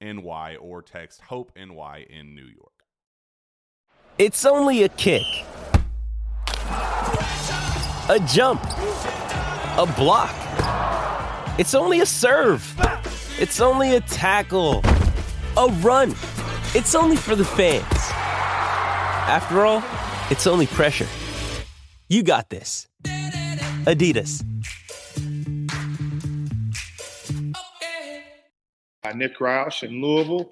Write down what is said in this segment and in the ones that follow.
NY or text Hope NY in New York. It's only a kick, a jump, a block. It's only a serve. It's only a tackle, a run. It's only for the fans. After all, it's only pressure. You got this. Adidas. Nick Roush in Louisville.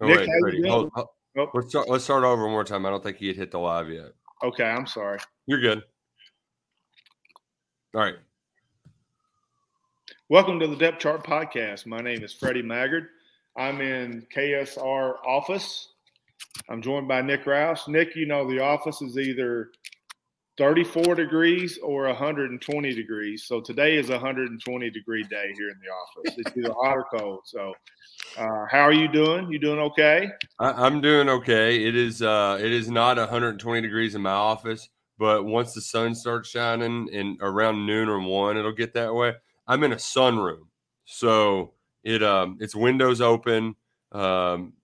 Oh, Nick, wait, how you doing? hold- hold- Oh, let's, start, let's start over one more time. I don't think he had hit the live yet. okay, I'm sorry. You're good. All right. Welcome to the Depth Chart Podcast. My name is Freddie Maggard. I'm in KSR office. I'm joined by Nick Roush. Nick, you know the office is either 34 degrees or 120 degrees. So today is a 120 degree day here in the office. It's either hot or cold. So, uh, how are you doing? You doing okay? I, I'm doing okay. It is uh it is not 120 degrees in my office, but once the sun starts shining and around noon or one, it'll get that way. I'm in a sunroom, so it um it's windows open, um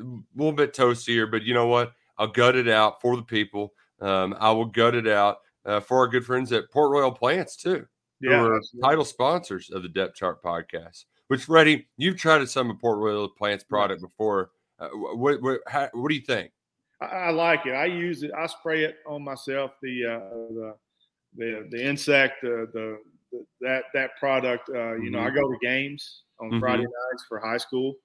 a little bit toastier, but you know what? I'll gut it out for the people. Um, I will gut it out uh, for our good friends at Port Royal Plants too, who are title sponsors of the Depth Chart podcast. Which, Freddie, you've tried some of Port Royal Plants product before. Uh, what, what, how, what do you think? I, I like it. I use it. I spray it on myself. The uh, the the the insect, the the, the that that product. Uh, you know, I go to games on Mhm. Friday nights for high school,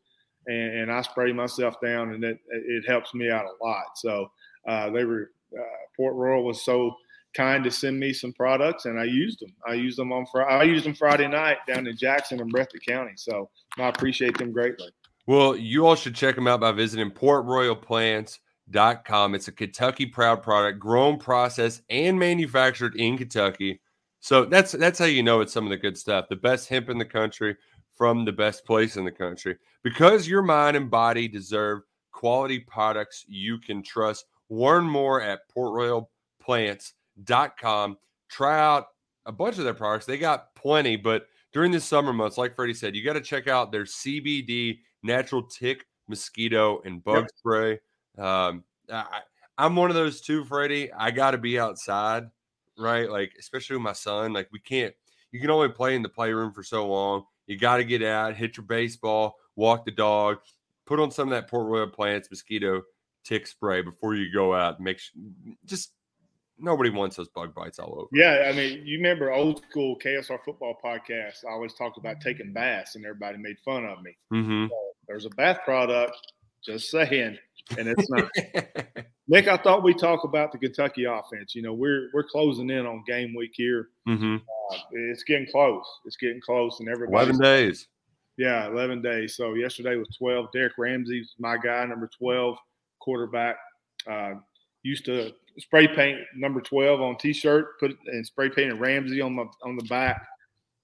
and, and I spray myself down, and it it helps me out a lot. So uh, they were uh, Port Royal was so kind to send me some products, and I used them. I used them on Friday. I used them Friday night down in Jackson and Breathitt County. So I appreciate them greatly. Well, you all should check them out by visiting portroyalplants.com. It's a Kentucky proud product, grown, processed, and manufactured in Kentucky. So that's that's how you know it's some of the good stuff. The best hemp in the country from the best place in the country. Because your mind and body deserve quality products you can trust. Learn more at portroyalplants.com. Try out a bunch of their products. They got plenty, but during the summer months, like Freddie said, you got to check out their CBD natural tick, mosquito, and bug Yep. spray. Um, I, I'm one of those too, Freddie. I got to be outside, right? Like, especially with my son. Like, we can't, you can only play in the playroom for so long. You got to get out, hit your baseball, walk the dog, put on some of that Port Royal Plants mosquito tick spray before you go out. Make sure, just nobody wants those bug bites all over. Yeah, I mean, you remember old school KSR football podcast? I always talked about taking baths, and everybody made fun of me. Mm-hmm. There's a bath product. Just saying, and it's not. Nick, I thought we talk about the Kentucky offense. You know, we're we're closing in on game week here. mm-hmm. Uh, it's getting close. It's getting close, and everybody. Eleven days. Yeah, eleven days. So yesterday was twelve. Derrick Ramsey's my guy, number twelve, quarterback. Uh, used to spray paint number twelve on T-shirt, put and spray painted Ramsey on the on the back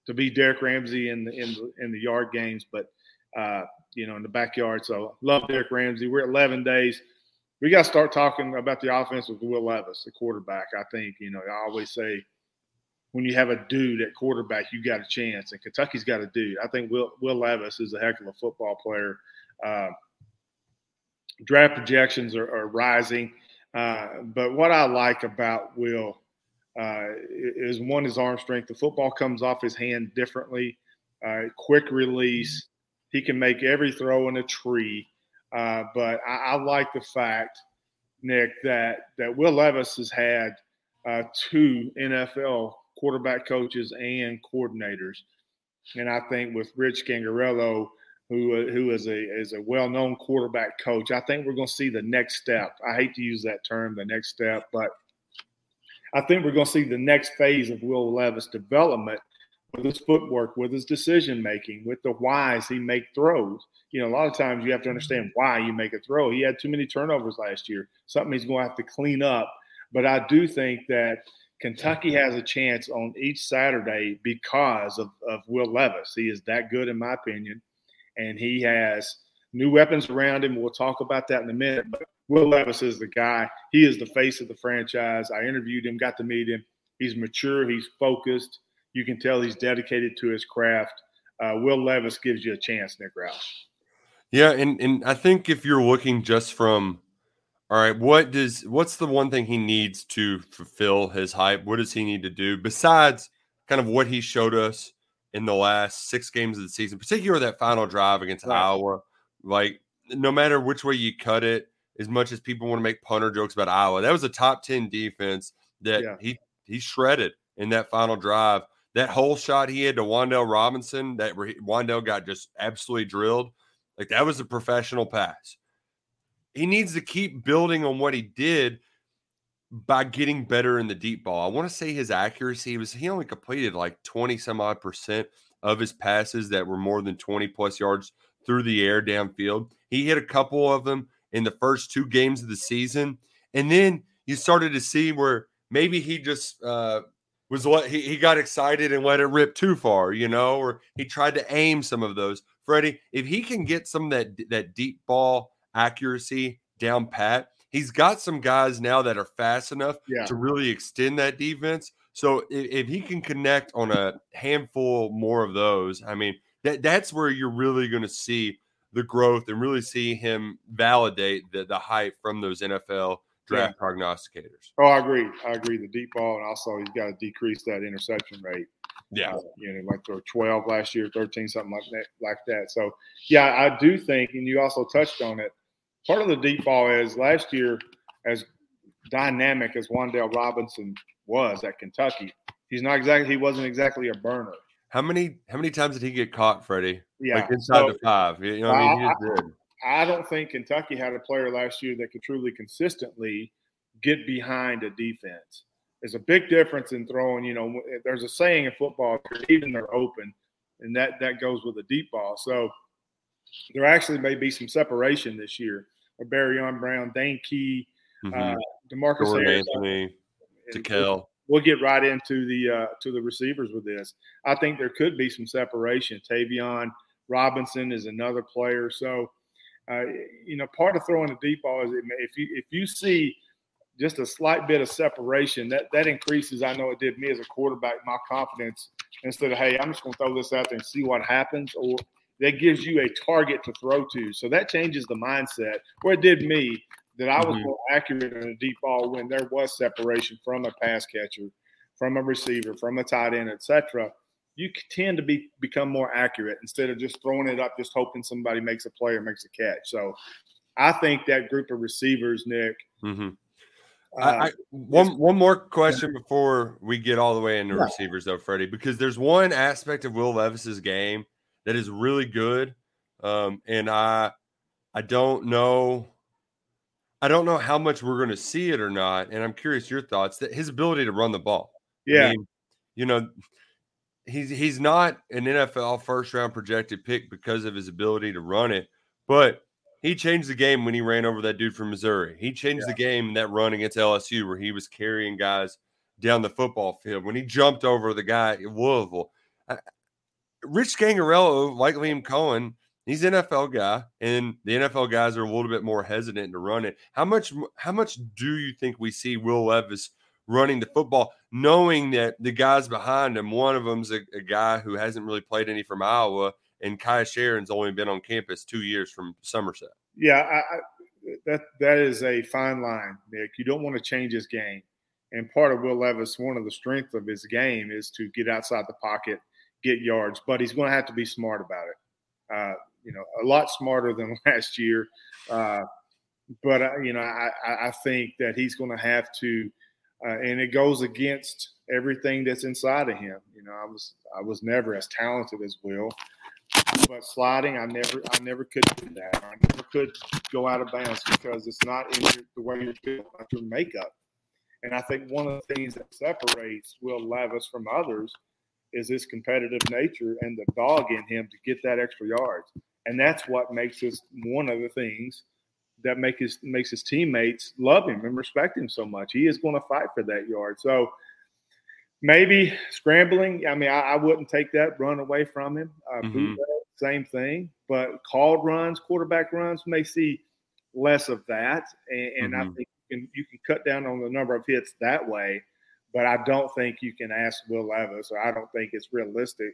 to be Derrick Ramsey in the in the, in the yard games, but uh, you know in the backyard. So love Derrick Ramsey. We're at eleven days. We got to start talking about the offense with Will Levis, the quarterback. I think you know I always say when you have a dude at quarterback, you got a chance. And Kentucky's got a dude. I think Will Will Levis is a heck of a football player. Uh, draft projections are, are rising, uh, but what I like about Will uh, is one his arm strength. The football comes off his hand differently. Uh, quick release. He can make every throw in a tree. Uh, but I, I, like the fact, Nick, that that Will Levis has had uh, two NFL quarterback coaches and coordinators. And I think with Rich Scangarello, who who is a is a well known quarterback coach, I think we're going to see the next step. I hate to use that term, the next step, but I think we're going to see the next phase of Will Levis development with his footwork, with his decision making, with the whys he make throws. You know, a lot of times you have to understand why you make a throw. He had too many turnovers last year, something he's going to have to clean up. But I do think that Kentucky has a chance on each Saturday because of, of Will Levis. He is that good, in my opinion. And he has new weapons around him. We'll talk about that in a minute. But Will Levis is the guy. He is the face of the franchise. I interviewed him, got to meet him. He's mature, he's focused. You can tell he's dedicated to his craft. Uh, Will Levis gives you a chance, Nick Roush. Yeah, and and I think if you're looking just from all right, what does what's the one thing he needs to fulfill his hype? What does he need to do besides kind of what he showed us in the last six games of the season, particularly that final drive against right. Iowa? Like, no matter which way you cut it, as much as people want to make punter jokes about Iowa, that was a top ten defense that yeah. he he shredded in that final drive. That whole shot he had to Wan'Dale Robinson, that Wan'Dale got just absolutely drilled. Like that was a professional pass he needs to keep building on what he did by getting better in the deep ball. I want to say his accuracy was he only completed like 20 some odd percent of his passes that were more than 20 plus yards through the air downfield. He hit a couple of them in the first two games of the season. And then you started to see where maybe he just uh, was what he, he got excited and let it rip too far, you know, or he tried to aim some of those. Freddie, if he can get some that that deep ball accuracy down pat. He's got some guys now that are fast enough yeah. to really extend that defense. So if, if, he can connect on a handful more of those, I mean, that that's where you're really going to see the growth and really see him validate the, the hype from those NFL draft yeah. prognosticators. Oh, I agree. I agree. The deep ball, and also he's got to decrease that interception rate. Yeah, uh, you know, like they're 12 last year, 13, something like that, like that. So, yeah, I do think, and you also touched on it part of the deep ball is last year, as dynamic as Wan'Dale Robinson was at Kentucky, he's not exactly he wasn't exactly a burner. How many how many times did he get caught, Freddie? Yeah, like inside so, the five. You know, I mean, he did. I don't think Kentucky had a player last year that could truly consistently get behind a defense. There's a big difference in throwing. You know, there's a saying in football: even they're open, and that that goes with a deep ball. So there actually may be some separation this year. Or Barion Brown, Dane Key, mm-hmm. uh, Demarcus Jordan Harris, Anthony, Dekel. We'll get right into the uh, to the receivers with this. I think there could be some separation. Tayvion Robinson is another player. So, uh, you know, part of throwing the deep ball is if you if you see just a slight bit of separation, that that increases. I know it did me as a quarterback my confidence instead of hey, I'm just going to throw this out there and see what happens, or that gives you a target to throw to. So that changes the mindset. Where it did me that I was mm-hmm. more accurate in a deep ball when there was separation from a pass catcher, from a receiver, from a tight end, etc. You tend to be become more accurate instead of just throwing it up, just hoping somebody makes a play or makes a catch. So I think that group of receivers, Nick, mm-hmm. Uh, I, I, one one more question before we get all the way into yeah. receivers, though, Freddie, because there's one aspect of Will Levis's game that is really good, um, and I I don't know. I don't know how much we're going to see it or not, and I'm curious your thoughts. That his ability to run the ball. Yeah, I mean, you know, he's he's not an NFL first round projected pick because of his ability to run it, but he changed the game when he ran over that dude from Missouri. He changed yeah. the game in that run against LSU where he was carrying guys down the football field. When he jumped over the guy at Louisville, Rich Scangarello, like Liam Coen, he's NFL guy, and the NFL guys are a little bit more hesitant to run it. How much? How much do you think we see Will Levis running the football, knowing that the guys behind him, one of them's a, a guy who hasn't really played any from Iowa, and Kaiya Sheron's only been on campus two years from Somerset. Yeah, I, I, that that is a fine line, Nick. You don't want to change his game, and part of Will Levis, one of the strengths of his game is to get outside the pocket, get yards, but he's going to have to be smart about it. Uh, you know, a lot smarter than last year. Uh, but uh, you know, I, I think that he's going to have to, uh, and it goes against everything that's inside of him. You know, I was I was never as talented as Will, but sliding, I never, I never could do that. I never could go out of bounds because it's not in your, the way you're your makeup. And I think one of the things that separates Will Levis from others is his competitive nature and the dog in him to get that extra yards. And that's what makes us one of the things that make his makes his teammates love him and respect him so much. He is going to fight for that yard. So maybe scrambling. I mean, I, I wouldn't take that run away from him. Uh, mm-hmm same thing. But called runs, quarterback runs, may see less of that, and, and mm-hmm. I think you can, you can cut down on the number of hits that way. But I don't think you can ask Will Levis, or I don't think it's realistic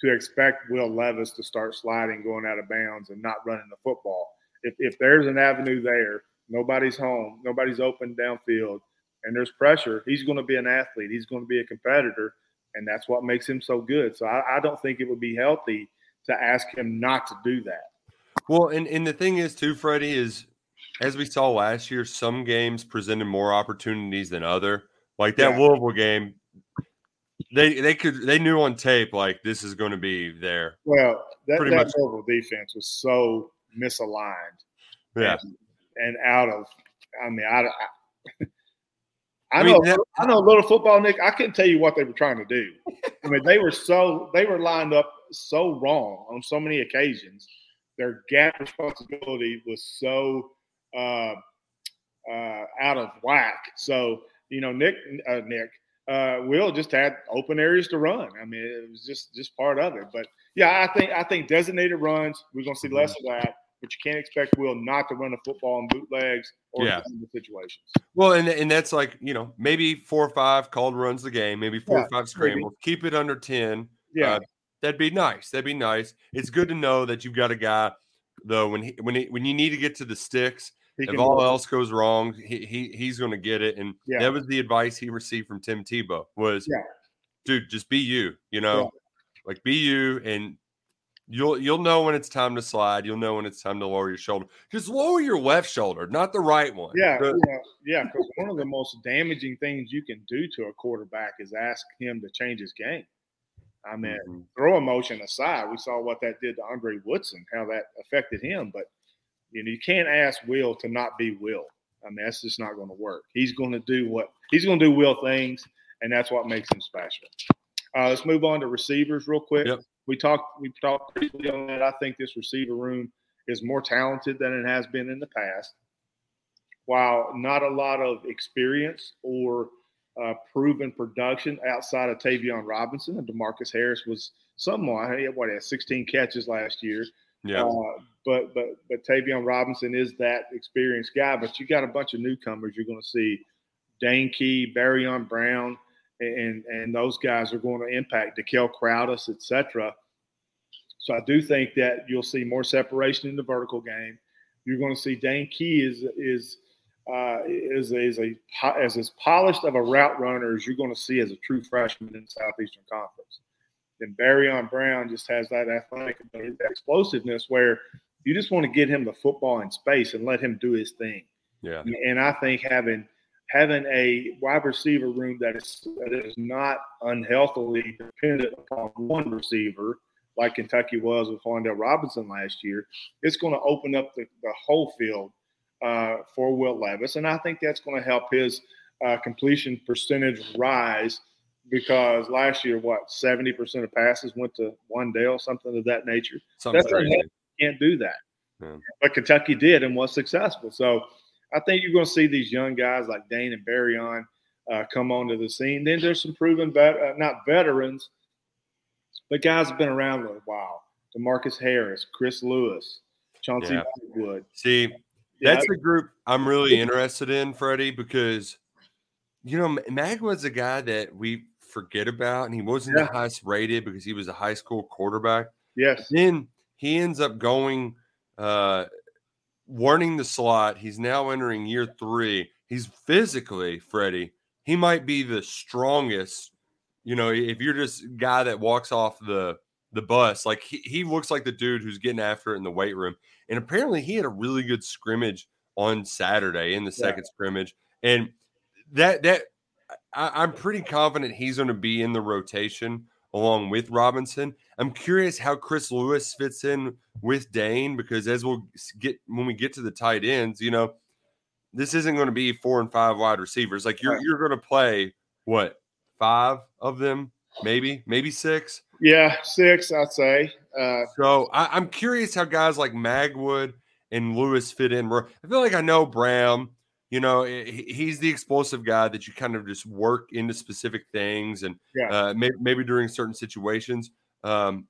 to expect Will Levis to start sliding, going out of bounds, and not running the football. If, if there's an avenue there, nobody's home, nobody's open downfield, and there's pressure, he's going to be an athlete. He's going to be a competitor, and that's what makes him so good. So I, I don't think it would be healthy to ask him not to do that. Well, and, and the thing is, too, Freddie, is as we saw last year, some games presented more opportunities than other. Like that yeah. Louisville game, they they could they knew on tape like this is going to be there. Well, that, Pretty that much. Louisville defense was so misaligned. Yeah, and, and out of. I mean, I, I I, know, that, I know a little football, Nick. I couldn't tell you what they were trying to do. I mean, they were so they were lined up so wrong on so many occasions. Their gap responsibility was so uh, uh, out of whack. So you know, Nick, uh, Nick, uh, Will just had open areas to run. I mean, it was just just part of it. But yeah, I think I think designated runs. We're going to see less mm-hmm. of that but you can't expect Will not to run the football in bootlegs or yeah. in situations. Well, and and that's like you know maybe four or five called runs the game, maybe four yeah, or five scrambles. Maybe. Keep it under ten. Yeah, uh, that'd be nice. That'd be nice. It's good to know that you've got a guy though when he when he, when you need to get to the sticks. If all else goes wrong, he, he he's going to get it, and yeah. that was the advice he received from Tim Tebow. Was, yeah. dude, just be you. You know, like be you, and You'll you'll know when it's time to slide. You'll know when it's time to lower your shoulder. Just lower your left shoulder, not the right one. Yeah, yeah, yeah. Because one of the most damaging things you can do to a quarterback is ask him to change his game. I mean, mm-hmm. throw emotion aside. We saw what that did to Andre Woodson, how that affected him. But you know, you can't ask Will to not be Will. I mean, that's just not going to work. He's going to do what he's going to do. Will things, and that's what makes him special. Uh, let's move on to receivers real quick. Yep we talked we talked briefly on that. I think this receiver room is more talented than it has been in the past. While not a lot of experience or uh, proven production outside of Tayvion Robinson and Demarcus Harris was somewhat. What had 16 catches last year. Yeah. Uh, but but but Tayvion Robinson is that experienced guy. But you got a bunch of newcomers. You're going to see Dane Key, Barion Brown, and and those guys are going to impact Dekel Crowdus, etc. So I do think that you'll see more separation in the vertical game. You're going to see Dane Key is is uh, is, is a as as polished of a route runner as you're going to see as a true freshman in the Southeastern Conference. Then Barion Brown just has that athletic ability, explosiveness where you just want to get him the football in space and let him do his thing. Yeah. And I think having having a wide receiver room that is that is not unhealthily dependent upon one receiver like Kentucky was with Wan'Dale Robinson last year, it's going to open up the, the whole field uh, for Will Levis, and I think that's going to help his uh, completion percentage rise because last year, what seventy percent of passes went to Wan'Dale, something of that nature. Something That's crazy. Can't do that, Yeah. but Kentucky did and was successful. So I think you're going to see these young guys like Dane and Barion uh, come onto the scene. Then there's some proven, vet- uh, not veterans, but guys have been around a while. Demarcus Harris, Chris Lewis, Chauncey Yeah. Wood. See, Yeah, that's the group I'm really interested in, Freddie, because you know Mag was a guy that we forget about, and he wasn't Yeah. the highest rated because he was a high school quarterback. yes, Then he ends up going, uh, learning the slot. He's now entering year three. He's physically, Freddie. He might be the strongest. You know, if you're just a guy that walks off the the bus, like he, he looks like the dude who's getting after it in the weight room. And apparently, he had a really good scrimmage on Saturday in the Yeah. second scrimmage, and that that I, I'm pretty confident he's going to be in the rotation along with Robinson. I'm curious how Chris Lewis fits in with Dane because as we'll get when we get to the tight ends, you know, this isn't going to be four and five wide receivers. Like you're you're going to play what five of them, maybe maybe six. yeah, six, I'd say. Uh, So I, I'm curious how guys like Magwood and Lewis fit in. I feel like I know Brown. You know, he's the explosive guy that you kind of just work into specific things, and Yeah. uh, maybe, maybe during certain situations. Um,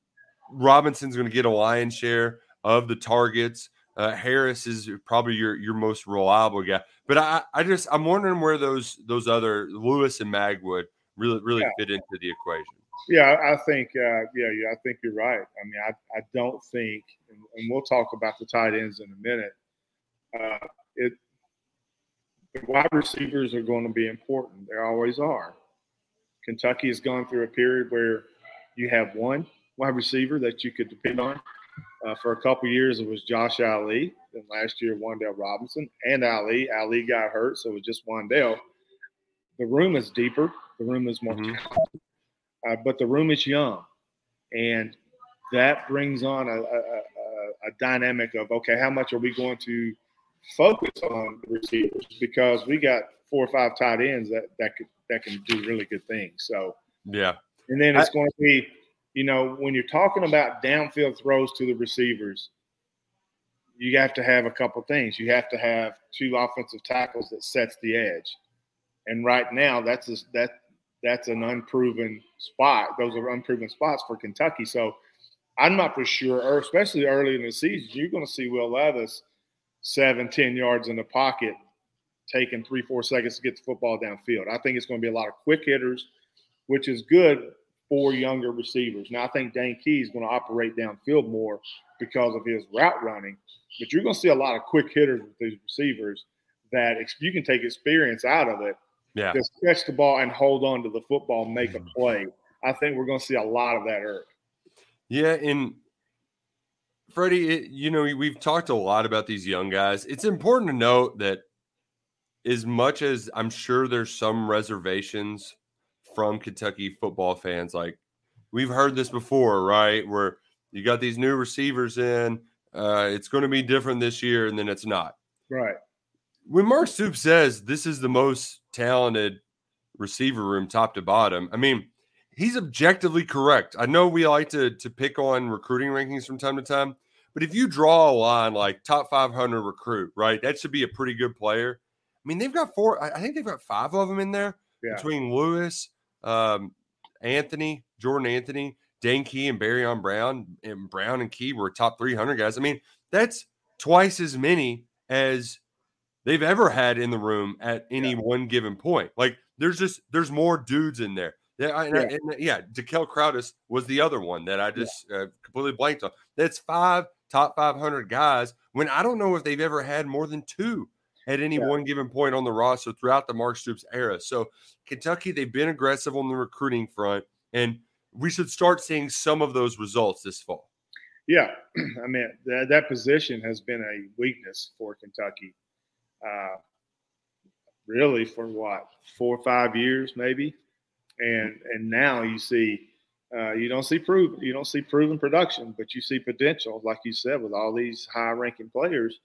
Robinson's going to get a lion's share of the targets. Uh, Harris is probably your your most reliable guy, but I I just I'm wondering where those those other Lewis and Magwood really really Yeah. fit into the equation. Yeah, I think, uh, yeah, yeah, I think you're right. I mean, I, I don't think, and, we'll talk about the tight ends in a minute. Uh, it, wide receivers are going to be important. They always are. Kentucky has gone through a period where you have one wide receiver that you could depend on. Uh, for a couple years, it was Josh Ali. Then last year, Wan'Dale Robinson and Ali. Ali got hurt, so it was just Wan'Dale. The room is deeper. The room is more Mhm. talented uh, but the room is young, and that brings on a, a, a, a dynamic of okay, how much are we going to focus on receivers because we got four or five tight ends that that could, that can do really good things. So, Yeah, and then it's going to be, you know, when you're talking about downfield throws to the receivers, you have to have a couple things. You have to have two offensive tackles that sets the edge, and right now that's a, that that's an unproven spot. Those are unproven spots for Kentucky. So I'm not for sure, or especially early in the season, you're going to see Will Levis seven, ten yards in the pocket, taking three, four seconds to get the football downfield. I think it's going to be a lot of quick hitters, which is good for younger receivers. Now I think Dane Key is going to operate downfield more because of his route running, but you're going to see a lot of quick hitters with these receivers that you can take experience out of it yeah. just catch the ball and hold on to the football, make a mm-hmm. play. I think we're going to see a lot of that early. Yeah, and Freddie, it, you know, we've talked a lot about these young guys. It's important to note that as much as I'm sure there's some reservations from Kentucky football fans, like we've heard this before, right? Where you got these new receivers in, uh, it's going to be different this year, and then it's not. Right. When Mark Stoops says this is the most talented receiver room, top to bottom, I mean, he's objectively correct. I know we like to to pick on recruiting rankings from time to time, but if you draw a line like top 500 recruit, right, that should be a pretty good player. I mean, they've got four. I think they've got five of them in there Yeah. between Lewis, um, Anthony, Jordan Anthony, Dane Key, and Barion Brown. And Brown and Key were top 300 guys. I mean, that's twice as many as they've ever had in the room at any one given point. Like, there's just there's more dudes in there. Yeah, I, Yeah. and, yeah. Dekel Crowdus was the other one that I just uh, completely blanked on. That's five top 500 guys. When I don't know if they've ever had more than two at any Yeah. one given point on the roster throughout the Mark Stoops era. So Kentucky, they've been aggressive on the recruiting front, and we should start seeing some of those results this fall. Yeah. I mean, that, that position has been a weakness for Kentucky. Uh, really for what four or five years maybe, and and now you see uh, you don't see proof you don't see proven production, but you see potential, like you said, with all these high ranking players.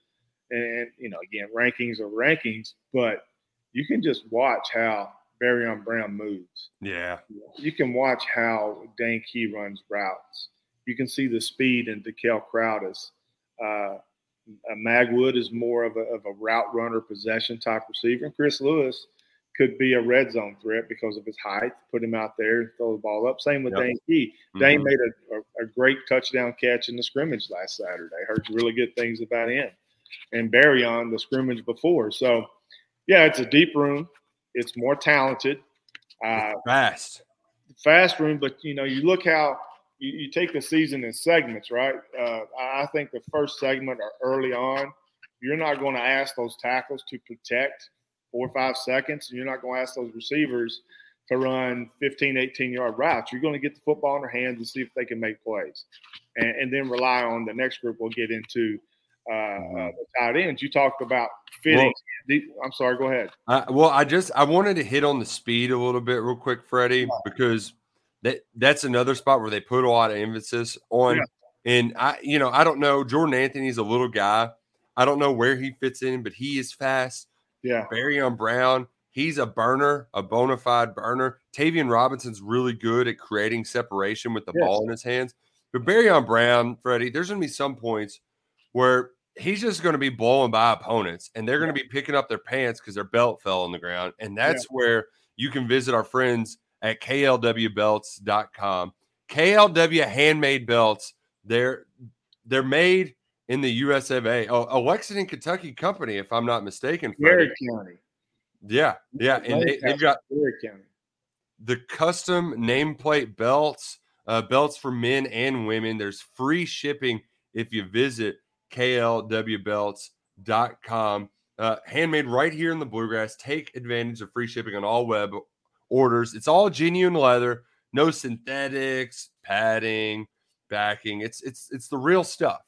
And you know, again, rankings are rankings, but you can just watch how Barion Brown moves. Yeah. You can watch how Dane Key runs routes. You can see the speed in DeKel Crowdus. Uh, Magwood is more of a, of a route runner, possession type receiver. And Chris Lewis could be a red zone threat because of his height. Put him out there, throw the ball up. Same with yep. Dane Key. Mm-hmm. Made a, a, a, great touchdown catch in the scrimmage last Saturday. Heard really good things about him. And Barry on the scrimmage before. So, yeah, it's a deep room. It's more talented. Uh, fast. Fast room, but you know, you look how you, you take the season in segments, right? Uh, I think the first segment or early on, you're not going to ask those tackles to protect four or five seconds, and you're not going to ask those receivers to run 15, 18 yard routes. You're going to get the football in their hands and see if they can make plays, and, and then rely on the next group. We'll get into uh, uh, the tight ends. You talked about fitting. Well, I'm sorry. Go ahead. Uh, well, I just I wanted to hit on the speed a little bit real quick, Freddie, because that that's another spot where they put a lot of emphasis on. Yeah. And I, you know, I don't know. Jordan Anthony's a little guy. I don't know where he fits in, but he is fast. Yeah. Barion Brown, he's a burner, a bona fide burner. Tayvion Robinson's really good at creating separation with the yes. ball in his hands. But Barion Brown, Freddie, there's going to be some points where he's just going to be blowing by opponents and they're going to be picking up their pants because their belt fell on the ground. And that's yeah. where you can visit our friends at klwbelts.com. KLW handmade belts. They're they're made in the US of A. Oh, a Lexington, Kentucky company, if I'm not mistaken. Garrard County. Yeah, yeah, and they, have got County. the custom nameplate belts, uh, belts for men and women. There's free shipping if you visit klwbelts.com. Uh, handmade right here in the bluegrass. Take advantage of free shipping on all web orders. It's all genuine leather, no synthetics, padding, backing. It's it's it's the real stuff.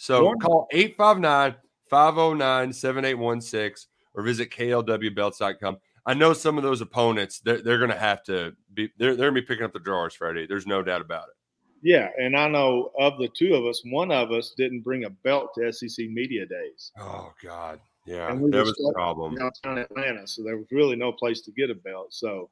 So call 859 509 7816 or visit klwbelts.com. I know some of those opponents, they're, they're going to have to be, they're, they're going to be picking up the drawers, Friday. There's no doubt about it. Yeah. And I know of the two of us, one of us didn't bring a belt to SEC Media Days. Oh, God. Yeah. We that was the problem. Downtown Atlanta. So there was really no place to get a belt. So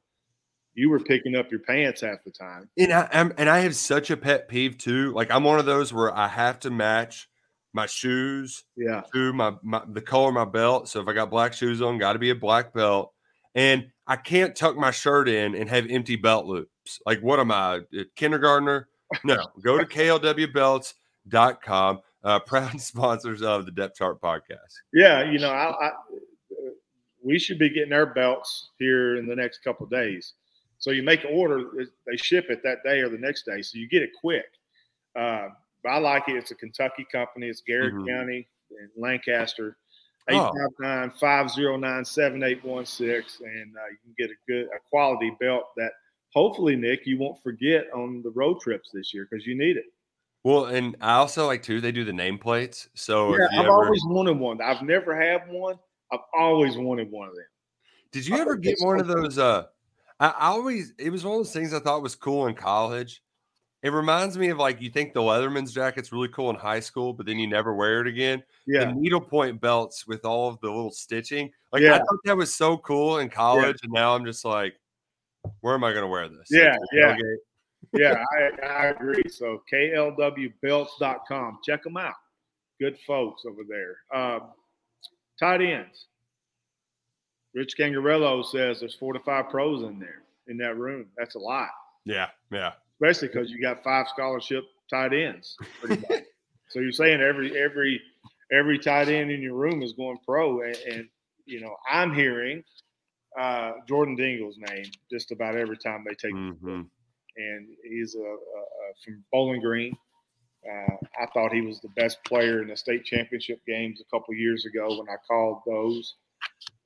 you were picking up your pants half the time. And I, am and I have such a pet peeve too. Like I'm one of those where I have to match my shoes yeah to my, my the color of my belt. So if I got black shoes on, got to be a black belt. And I can't tuck my shirt in and have empty belt loops. Like what am I, a kindergartner? No, go to klwbelts.com. Uh, proud sponsors of the Depth Chart podcast. Yeah, you know, I, I we should be getting our belts here in the next couple days. So you make an order, they ship it that day or the next day, so you get it quick. Uh, but I like it. It's a Kentucky company. It's Garrard mm-hmm. County and Lancaster. 859 509 7816. And uh, you can get a good, a quality belt that hopefully, Nick, you won't forget on the road trips this year because you need it. Well, and I also like too, they do the nameplates. So yeah, I've ever... always wanted one. I've never had one. I've always wanted one of them. Did you I ever get one of those? Uh, I, always it was one of those things I thought was cool in college. It reminds me of like you think the letterman's jacket's really cool in high school, but then you never wear it again. Yeah. The needlepoint belts with all of the little stitching. Like yeah. I thought that was so cool in college, yeah. and now I'm just like, where am I going to wear this? Yeah, yeah, yeah. I, I agree. So klwbelts.com, check them out. Good folks over there. Um, tight ends. Rich Scangarello says there's four to five pros in there in that room. That's a lot. Yeah, yeah. Especially because you got five scholarship tight ends. so you're saying every every every tight end in your room is going pro, and, and you know I'm hearing uh, Jordan Dingle's name just about every time they take. Mm-hmm. And he's a, a, a, from Bowling Green. Uh, I thought he was the best player in the state championship games a couple years ago when I called those.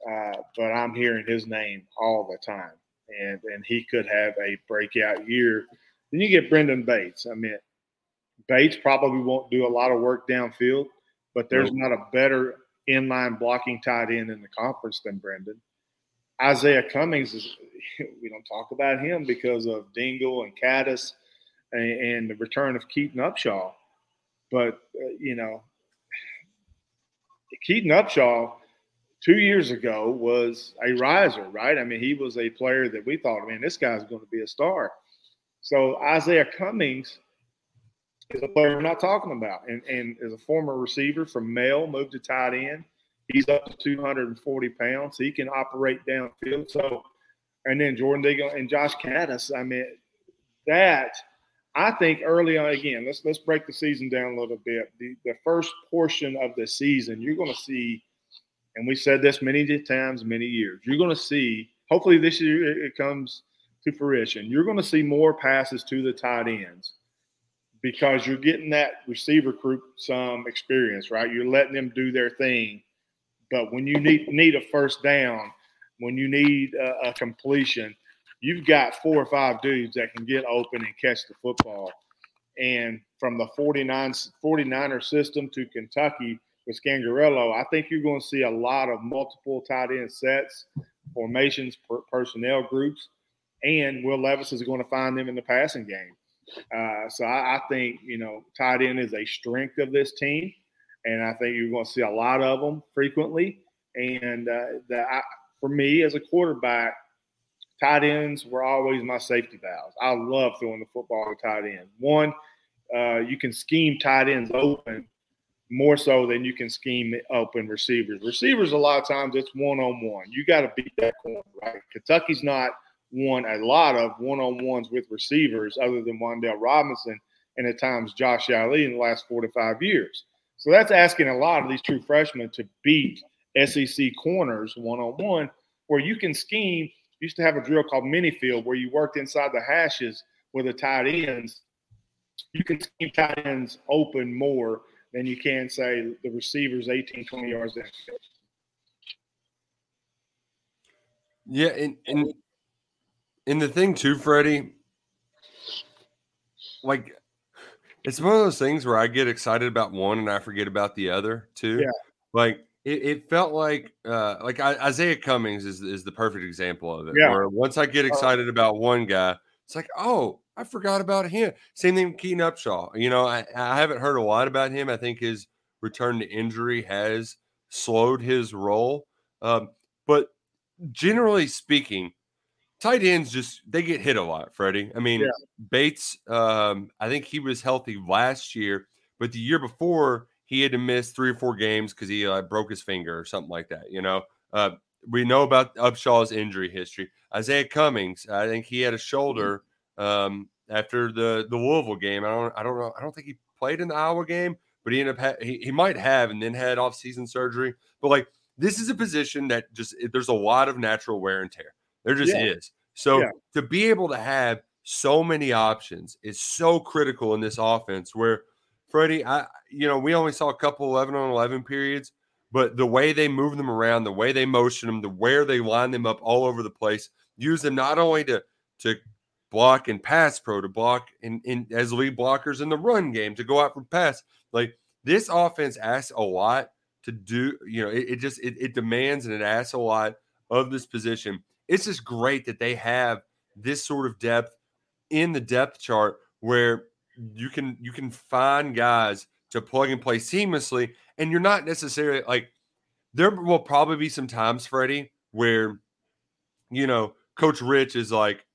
Uh, but I'm hearing his name all the time, and and he could have a breakout year. Then you get Brendan Bates. I mean, Bates probably won't do a lot of work downfield, but there's not a better inline blocking tight end in the conference than Brendan. Izayah Cummings is we don't talk about him because of Dingle and Kattus and, and the return of Keaton Upshaw. But uh, you know, Keaton Upshaw two years ago was a riser, right? I mean, he was a player that we thought, man, this guy's going to be a star. So Izayah Cummings is a player we're not talking about, and and as a former receiver from Male, moved to tight end. He's up to 240 pounds. He can operate downfield. So, and then Jordan Dingle and Josh Kattus. I mean, that I think early on again. Let's let's break the season down a little bit. The the first portion of the season, you're going to see, and we said this many times, many years. You're going to see. Hopefully, this year it comes to fruition. You're going to see more passes to the tight ends because you're getting that receiver group some experience, right? You're letting them do their thing. But when you need need a first down, when you need a, a completion, you've got four or five dudes that can get open and catch the football. And from the 49 49er system to Kentucky with Scangarello, I think you're going to see a lot of multiple tight end sets, formations, per, personnel groups, and Will Levis is going to find them in the passing game. Uh, so I, I, think you know tight end is a strength of this team, and I think you're going to see a lot of them frequently. And uh, I, for me as a quarterback, tight ends were always my safety valves. I love throwing the football to tight end. One, uh, you can scheme tight ends open more so than you can scheme open receivers. Receivers, a lot of times, it's one on one. You got to beat that corner, right? Kentucky's not won a lot of one on ones with receivers other than Wan'Dale Robinson and at times Josh Ali in the last four to five years. So that's asking a lot of these true freshmen to beat SEC corners one on one, where you can scheme. Used to have a drill called mini field where you worked inside the hashes with the tight ends. You can scheme tight ends open more than you can say the receivers 18, 20 yards. Yeah, and, and and the thing too, Freddie, like it's one of those things where I get excited about one and I forget about the other too. Yeah. Like it, it felt like uh like Izayah Cummings is is the perfect example of it. Yeah. Where once I get uh-huh. excited about one guy, it's like, oh, I forgot about him. Same thing with Keaton Upshaw. You know, I, I haven't heard a lot about him. I think his return to injury has slowed his role. Um, but generally speaking, tight ends just they get hit a lot, Freddie. I mean, yeah. Bates, um, I think he was healthy last year, but the year before he had to miss three or four games because he uh, broke his finger or something like that. You know, uh, we know about Upshaw's injury history. Izayah Cummings, I think he had a shoulder um, after the the Louisville game. I don't, I don't know, I don't think he played in the Iowa game, but he ended up ha- he, he might have, and then had off season surgery. But like this is a position that just there's a lot of natural wear and tear. There just yeah. is. So yeah. to be able to have so many options is so critical in this offense where Freddie, I you know, we only saw a couple 11 on 11 periods, but the way they move them around, the way they motion them, the where they line them up all over the place, use them not only to to block and pass pro, to block in, in as lead blockers in the run game, to go out for pass. Like this offense asks a lot to do, you know, it, it just it, it demands and it asks a lot of this position it's just great that they have this sort of depth in the depth chart where you can you can find guys to plug and play seamlessly and you're not necessarily like there will probably be some times freddie where you know coach rich is like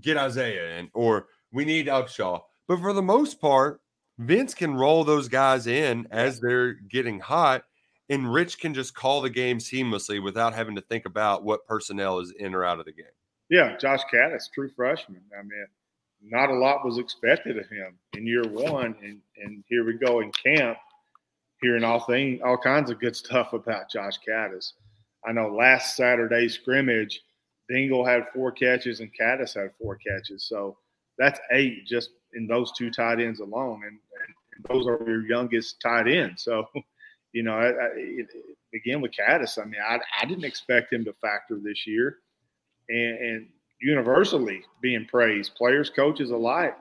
get izayah in or we need upshaw. But for the most part vince can roll those guys in as they're getting hot and Rich can just call the game seamlessly without having to think about what personnel is in or out of the game. Yeah, Josh Kattus, true freshman. I mean, not a lot was expected of him in year one, and and here we go in camp, hearing all thing, all kinds of good stuff about Josh Kattus. I know last Saturday scrimmage, Dingle had four catches and Kattus had four catches, so that's eight just in those two tight ends alone, and, and those are your youngest tight ends. So you know, I, I, again with Kattus, I mean, I, I didn't expect him to factor this year, and, and universally being praised, players, coaches alike.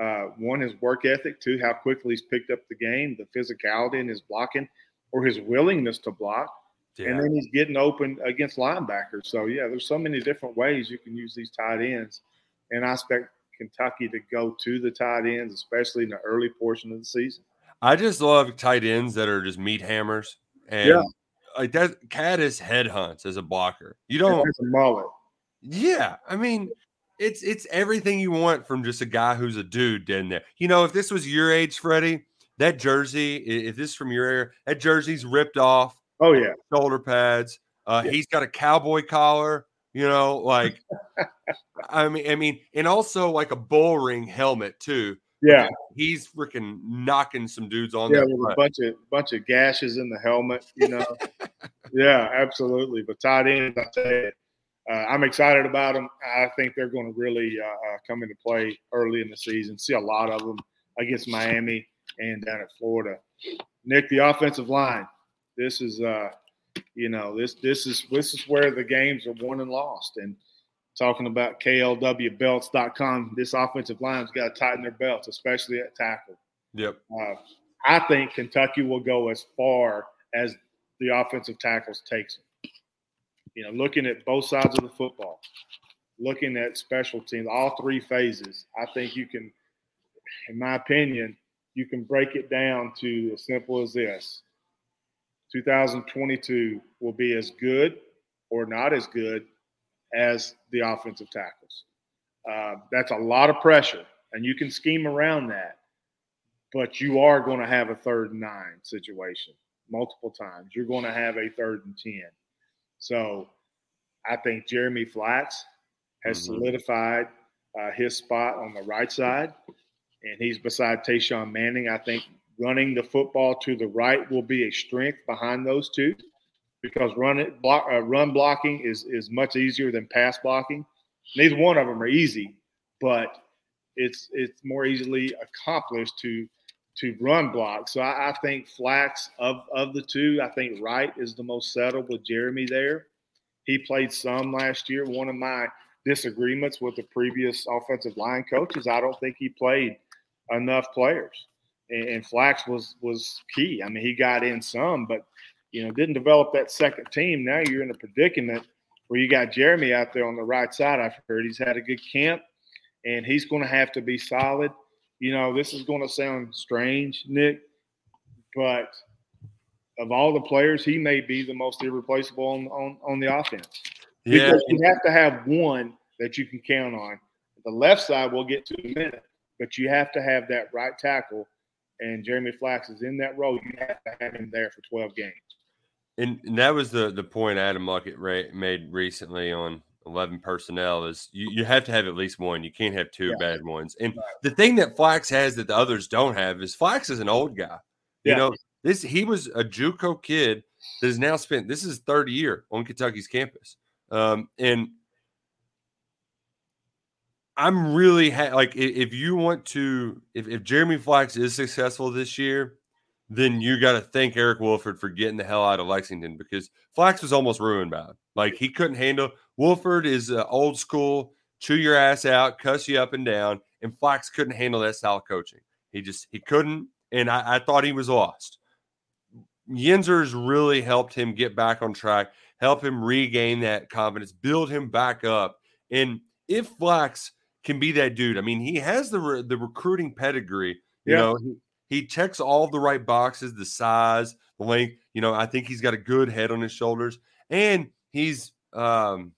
Uh, one, his work ethic. Two, how quickly he's picked up the game, the physicality in his blocking, or his willingness to block. Yeah. and then he's getting open against linebackers. So yeah, there's so many different ways you can use these tight ends, and I expect Kentucky to go to the tight ends, especially in the early portion of the season. I just love tight ends that are just meat hammers. And Yeah. like that Kattus headhunts as a blocker. You don't there's a mullet. Yeah, I mean, it's it's everything you want from just a guy who's a dude in there. You know, if this was your age, Freddie, that jersey, if this is from your era, that jersey's ripped off, Oh yeah, shoulder pads. Uh, Yeah. He's got a cowboy collar. You know, like I mean, I mean, and also like a bull ring helmet too. Yeah, He's freaking knocking some dudes on yeah. With a bunch of bunch of gashes in the helmet, you know. yeah, absolutely. But tight ends, I tell you, uh, I'm excited about them. I think they're going to really uh, uh, come into play early in the season. See a lot of them against Miami and down at Florida. Nick, the offensive line. This is, uh, you know, this this is this is where the games are won and lost. And talking about KLWBelts.com, this offensive line's got to tighten their belts, especially at tackle. Yep. Uh, I think Kentucky will go as far as the offensive tackles takes them. You know, looking at both sides of the football, looking at special teams, all three phases, I think you can, in my opinion, you can break it down to as simple as this. 2022 will be as good or not as good as the offensive tackles. Uh, that's a lot of pressure, and you can scheme around that but you are going to have a third and nine situation multiple times. You're going to have a third and 10. So I think Jeremy Flax has Mhm. solidified uh, his spot on the right side, and he's beside Tashawn Manning. I think running the football to the right will be a strength behind those two because run it block uh, run blocking is is much easier than pass blocking. Neither one of them are easy, but it's it's more easily accomplished to to run block. So I, I think Flax of of the two, I think Wright is the most settled with Jeremy there. He played some last year. One of my disagreements with the previous offensive line coaches, I don't think he played enough players. And, and Flax was was key. I mean, he got in some, but you know, didn't develop that second team. Now you're in a predicament where you got Jeremy out there on the right side. I've heard he's had a good camp, and he's going to have to be solid. You know, this is going to sound strange, Nick, but of all the players, he may be the most irreplaceable on on, on the offense Yeah. because you have to have one that you can count on. The left side we'll get to in a minute, but you have to have that right tackle, and Jeremy Flax is in that role. You have to have him there for 12 games. And, and that was the the point Adam Luckett ra- made recently on Eleven Personnel is you, you have to have at least one. You can't have two Yeah. bad ones. And the thing that Flax has that the others don't have is Flax is an old guy. You know, this he was a JUCO kid that has now spent this is third year on Kentucky's campus. Um, and I'm really ha- like if you want to if, if Jeremy Flax is successful this year, then you got to thank Eric Wolford for getting the hell out of Lexington because Flax was almost ruined by it. Like he couldn't handle. Wolford is uh, old school, chew your ass out, cuss you up and down, and Flax couldn't handle that style of coaching. He just he couldn't, and I, I thought he was lost. Yenser's really helped him get back on track, help him regain that confidence, build him back up. And if Flax can be that dude, I mean, he has the re- the recruiting pedigree. You Yeah. know, he, he checks all the right boxes, the size, the length. You know, I think he's got a good head on his shoulders, and he's um,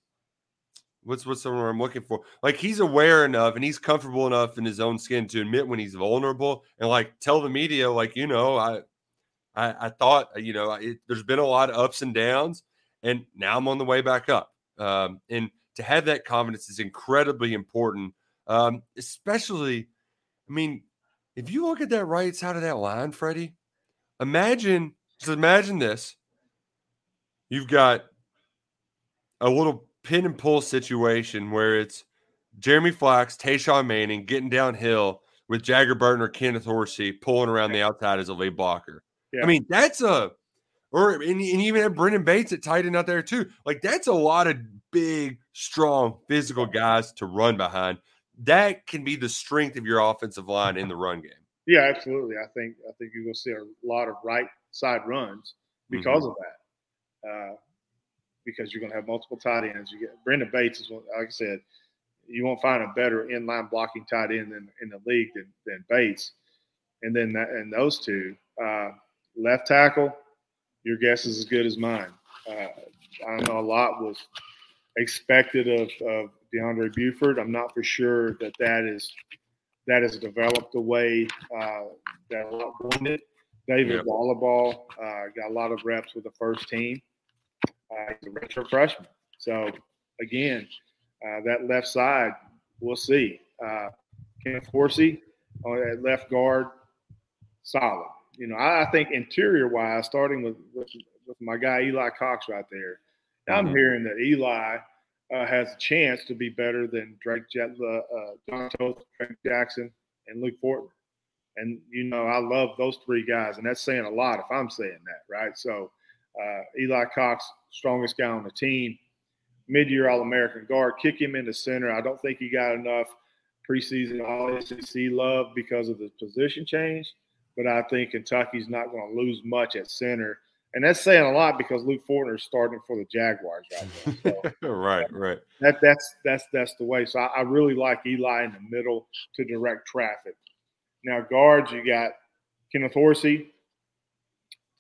what's what's the word I'm looking for? Like he's aware enough and he's comfortable enough in his own skin to admit when he's vulnerable and like tell the media, like you know, I I, I thought you know it, there's been a lot of ups and downs, and now I'm on the way back up. Um, and to have that confidence is incredibly important, um, especially. I mean, if you look at that right side of that line, Freddie, imagine just imagine this. You've got a little pin and pull situation where it's Jeremy Flax, Tashawn Manning getting downhill with Jager Burton or Kenneth Horsey pulling around the outside as a lead blocker. Yeah. I mean, that's a or and, and even have Brenden Bates at tight end out there too. Like that's a lot of big, strong, physical guys to run behind. That can be the strength of your offensive line in the run game. Yeah, absolutely. I think I think you're going to see a lot of right side runs because of that. uh, because you're going to have multiple tight ends. You get Brenden Bates is like I said, you won't find a better inline blocking tight end in, in the league than, than Bates. And then that, and those two, uh, left tackle, your guess is as good as mine. Uh, I know a lot was expected of, of DeAndre Buford. I'm not for sure that that is that has developed the way uh, that a lot wanted. David yep. Wohlabaugh uh, got a lot of reps with the first team. Uh, he's a redshirt freshman. So again, uh, that left side, we'll see. Uh, Kenneth Horsey at left guard, solid. You know, I, I think interior wise, starting with, with, with my guy Eli Cox right there. Now mm-hmm. I'm hearing that Eli uh, has a chance to be better than Drake Jet, uh, uh, Toth, Drake Jackson, and Luke Fortner. And you know, I love those three guys, and that's saying a lot if I'm saying that, right? So, uh, Eli Cox, strongest guy on the team, mid-year All-American guard. Kick him into center. I don't think he got enough preseason All SEC love because of the position change, but I think Kentucky's not going to lose much at center and that's saying a lot because Luke Fortner is starting for the Jaguars right now. So, right, right. That that's that's that's the way. So I, I, really like Eli in the middle to direct traffic. Now guards, you got Kenneth Horsey,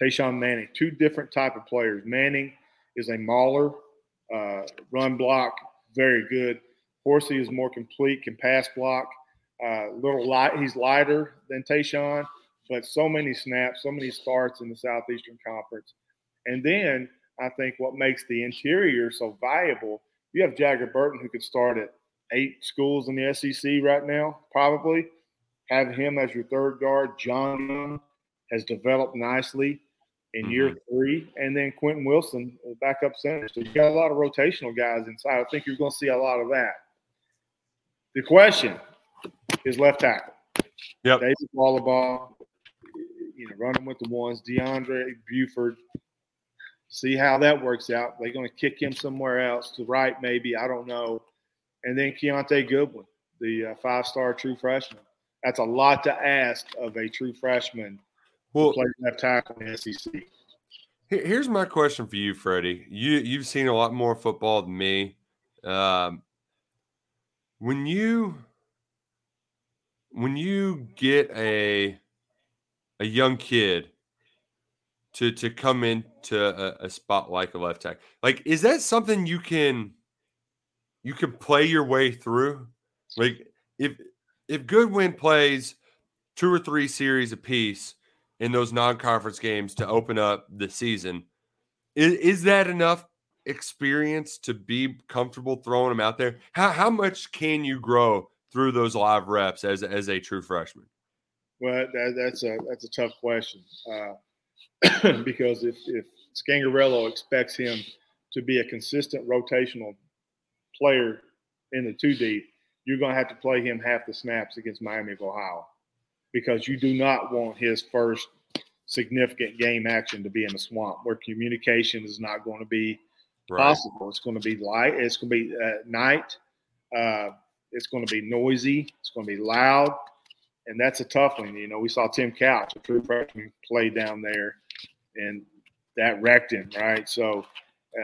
Tashawn Manning, two different type of players. Manning is a mauler, uh, run block, very good. Horsey is more complete, can pass block. Uh, little light, he's lighter than Tashawn but so many snaps, so many starts in the Southeastern Conference. And then I think what makes the interior so viable, you have Jager Burton who could start at eight schools in the SEC right now, probably. Have him as your third guard. John has developed nicely in mm-hmm. year three. And then Quentin Wilson, backup center. So you got a lot of rotational guys inside. I think you're going to see a lot of that. The question is left tackle. Yep. David Wohlabaugh you know, running with the ones, DeAndre Buford. See how that works out. They're going to kick him somewhere else to right, maybe. I don't know. And then Kiyaunta Goodwin, the uh, five-star true freshman. That's a lot to ask of a true freshman well, play left tackle in the SEC. Here's my question for you, Freddie. You you've seen a lot more football than me. Um, when you when you get a a young kid to to come into a, a spot like a left tackle. Like, is that something you can you can play your way through? Like, if if Goodwin plays two or three series apiece in those non-conference games to open up the season, is, is that enough experience to be comfortable throwing them out there? How how much can you grow through those live reps as as a true freshman? Well, that, that's a that's a tough question uh, because if if Scangarello expects him to be a consistent rotational player in the two deep, you're going to have to play him half the snaps against Miami of Ohio because you do not want his first significant game action to be in the swamp where communication is not going to be right. possible. It's going to be light. It's going to be at night. Uh, it's going to be noisy. It's going to be loud and that's a tough one. You know, we saw Tim Couch, a true freshman, play down there, and that wrecked him, right? So,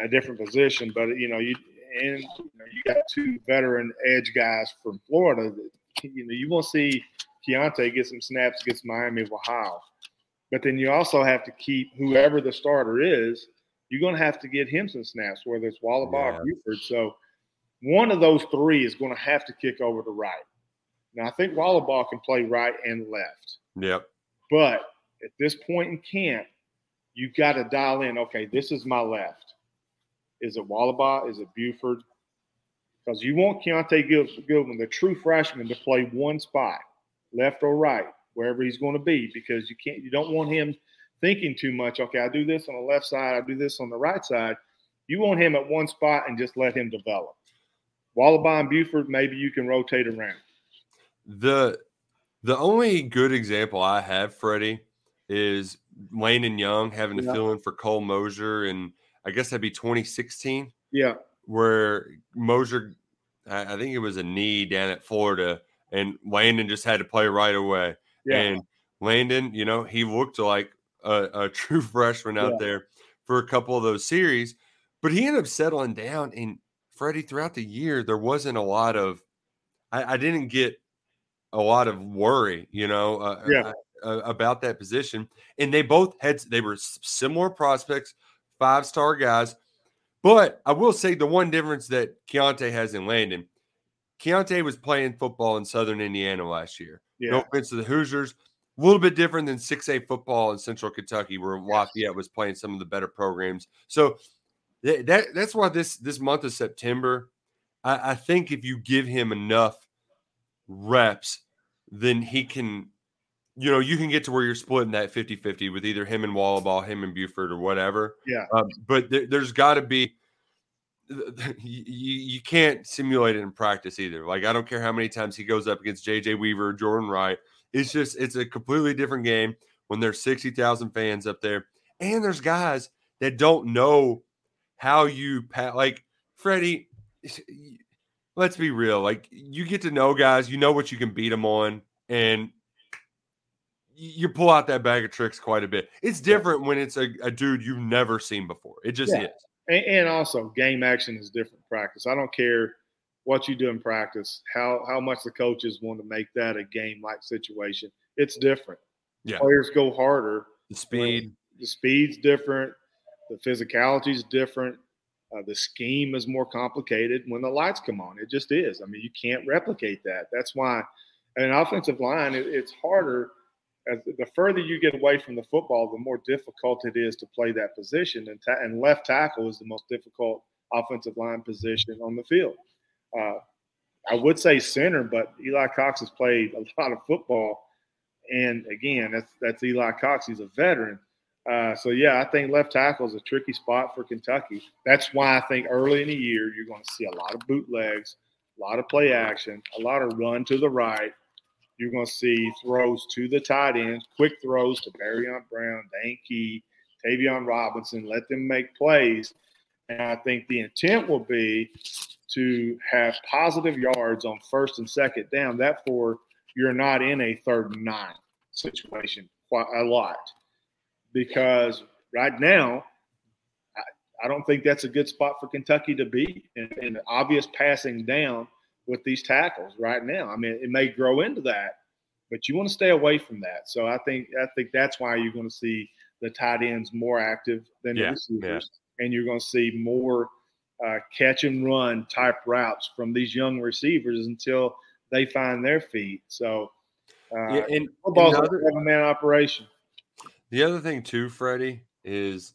a different position, but you know, you and you, know, you got two veteran edge guys from Florida. That, you know, you will see Kiyaunta get some snaps against Miami of Ohio, but then you also have to keep whoever the starter is. You're going to have to get him some snaps, whether it's Wohlabaugh yeah. or Buford. So, one of those three is going to have to kick over to right. Now I think Wohlabaugh can play right and left. Yep. But at this point in camp, you've got to dial in. Okay, this is my left. Is it Wohlabaugh? Is it Buford? Because you want Kiyaunta Goodwin, the true freshman, to play one spot, left or right, wherever he's going to be, because you can't. You don't want him thinking too much. Okay, I do this on the left side. I do this on the right side. You want him at one spot and just let him develop. Wohlabaugh and Buford, maybe you can rotate around. The the only good example I have, Freddie, is Landon Young having to yeah. fill in for Cole Mosier, and I guess that'd be 2016. Yeah, where Mosier, I think it was a knee down at Florida, and Landon just had to play right away. Yeah. And Landon, you know, he looked like a, a true freshman out yeah. there for a couple of those series, but he ended up settling down. And Freddie, throughout the year, there wasn't a lot of, I, I didn't get a lot of worry, you know, uh, Yeah. uh, about that position. And they both had, they were similar prospects, five star guys. But I will say the one difference that Kiyaunta has in Landon, Kiyaunta was playing football in Southern Indiana last year. Yeah. No offense to the Hoosiers. A little bit different than 6A football in Central Kentucky, where Lafayette was playing some of the better programs. So th- that that's why this this month of September, I, I think if you give him enough reps, then he can, you know, you can get to where you're splitting that 50-50 with either him and Wohlabaugh, him and Buford, or whatever. Yeah. Um, but there, there's got to be you, you can't simulate it in practice either. Like I don't care how many times he goes up against JJ Weaver, Jordan Wright. It's just it's a completely different game when there's 60,000 fans up there. And there's guys that don't know how you pat like Freddie let's be real. Like you get to know guys, you know what you can beat them on and you pull out that bag of tricks quite a bit. It's different when it's a, a dude you've never seen before. It just Yeah. is. And, and also, game action is different practice. I don't care what you do in practice, how how much the coaches want to make that a game like situation. It's different. Yeah. Players go harder. The speed. The speed's different. The physicality's different. Uh, the scheme is more complicated when the lights come on. It just is. I mean, you can't replicate that. That's why an offensive line, it, it's harder. As the further you get away from the football, the more difficult it is to play that position. And, ta- and left tackle is the most difficult offensive line position on the field. Uh, I would say center, but Eli Cox has played a lot of football. And again, that's that's Eli Cox. He's a veteran. Uh, so yeah, I think left tackle is a tricky spot for Kentucky. That's why I think early in the year you're going to see a lot of bootlegs, a lot of play action, a lot of run to the right. You're going to see throws to the tight ends, quick throws to Barion Brown, Dane Key, Tayvion Robinson. Let them make plays. And I think the intent will be to have positive yards on first and second down. That for you're not in a third and nine situation quite a lot because right now, I, I don't think that's a good spot for Kentucky to be in, in obvious passing down with these tackles right now. I mean, it may grow into that, but you want to stay away from that. So I think I think that's why you're going to see the tight ends more active than Yeah, the receivers, and you're going to see more uh, catch and run type routes from these young receivers until they find their feet. So uh, Yeah, and football's a another- seven man operation. The other thing too, Freddie, is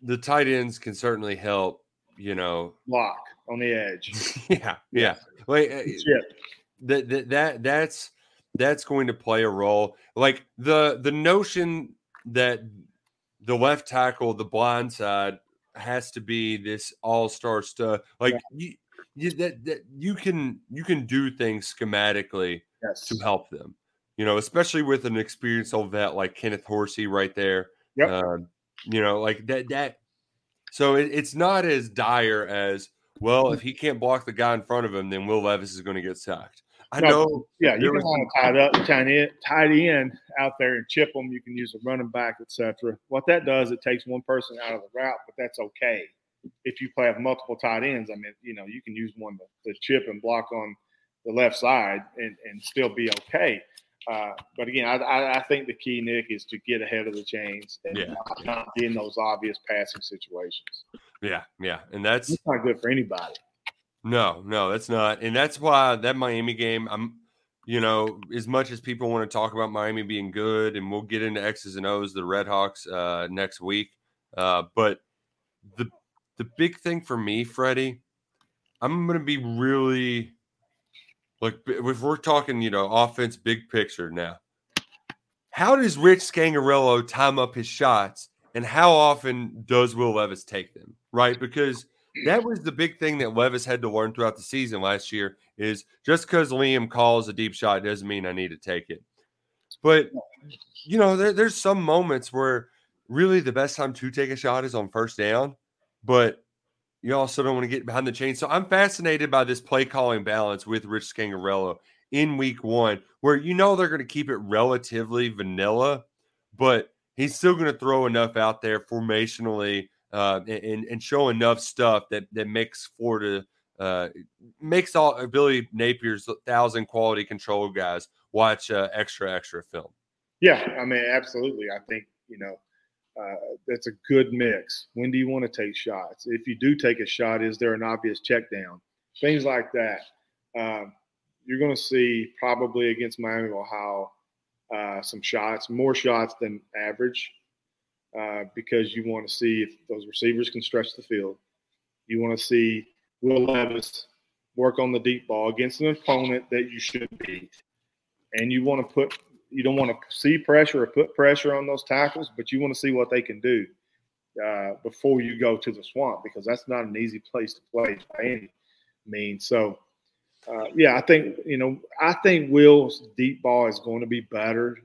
the tight ends can certainly help. You know, Block on the edge. yeah, yeah. Like uh, Chip. that, that that that's that's going to play a role. Like the the notion that the left tackle, the blind side, has to be this all star stuff. Like you, you that, that you can you can do things schematically Yes. to help them. You know, especially with an experienced old vet like Kenneth Horsey right there. Yep. Um, you know, like that. That so it, it's not as dire as well. If he can't block the guy in front of him, then Will Levis is going to get sacked. I No, know. Yeah, you can was tight up, tight end, tight end out there and chip them. You can use a running back, etc. What that does, it takes one person out of the route, but that's okay. If you play have multiple tight ends, I mean, you know, you can use one to, to chip and block on the left side and, and still be okay. Uh, but again, I, I, I think the key, Nick, is to get ahead of the chains and Yeah. not, not be in those obvious passing situations. Yeah, yeah, and that's It's not good for anybody. No, no, that's not. And that's why that Miami game, I'm, you know, as much as people want to talk about Miami being good, and we'll get into X's and O's, the Red Hawks, uh, next week. Uh, but the the big thing for me, Freddie, I'm going to be really like if we're talking, you know, offense, big picture now. How does Rich Scangarello time up his shots, and how often does Will Levis take them? Right, because that was the big thing that Levis had to learn throughout the season last year is just because Liam calls a deep shot doesn't mean I need to take it. But you know, there, there's some moments where really the best time to take a shot is on first down, but you also don't want to get behind the chain. So I'm fascinated by this play calling balance with Rich Scangarello in week one, where you know they're going to keep it relatively vanilla, but he's still going to throw enough out there formationally uh, and and show enough stuff that that makes Florida uh, makes all Billy Napier's thousand quality control guys watch uh, extra extra film. Yeah, I mean, absolutely. I think you know uh, that's a good mix. When do you want to take shots? If you do take a shot, is there an obvious check down? Things like that. Um, you're going to see probably against Miami Ohio uh, some shots, more shots than average, uh, because you want to see if those receivers can stretch the field. You want to see Will Levis work on the deep ball against an opponent that you should beat, and you want to put you don't want to see pressure or put pressure on those tackles, but you want to see what they can do uh, before you go to the swamp because that's not an easy place to play by any means. So uh, yeah, I think you know, I think Will's deep ball is going to be better,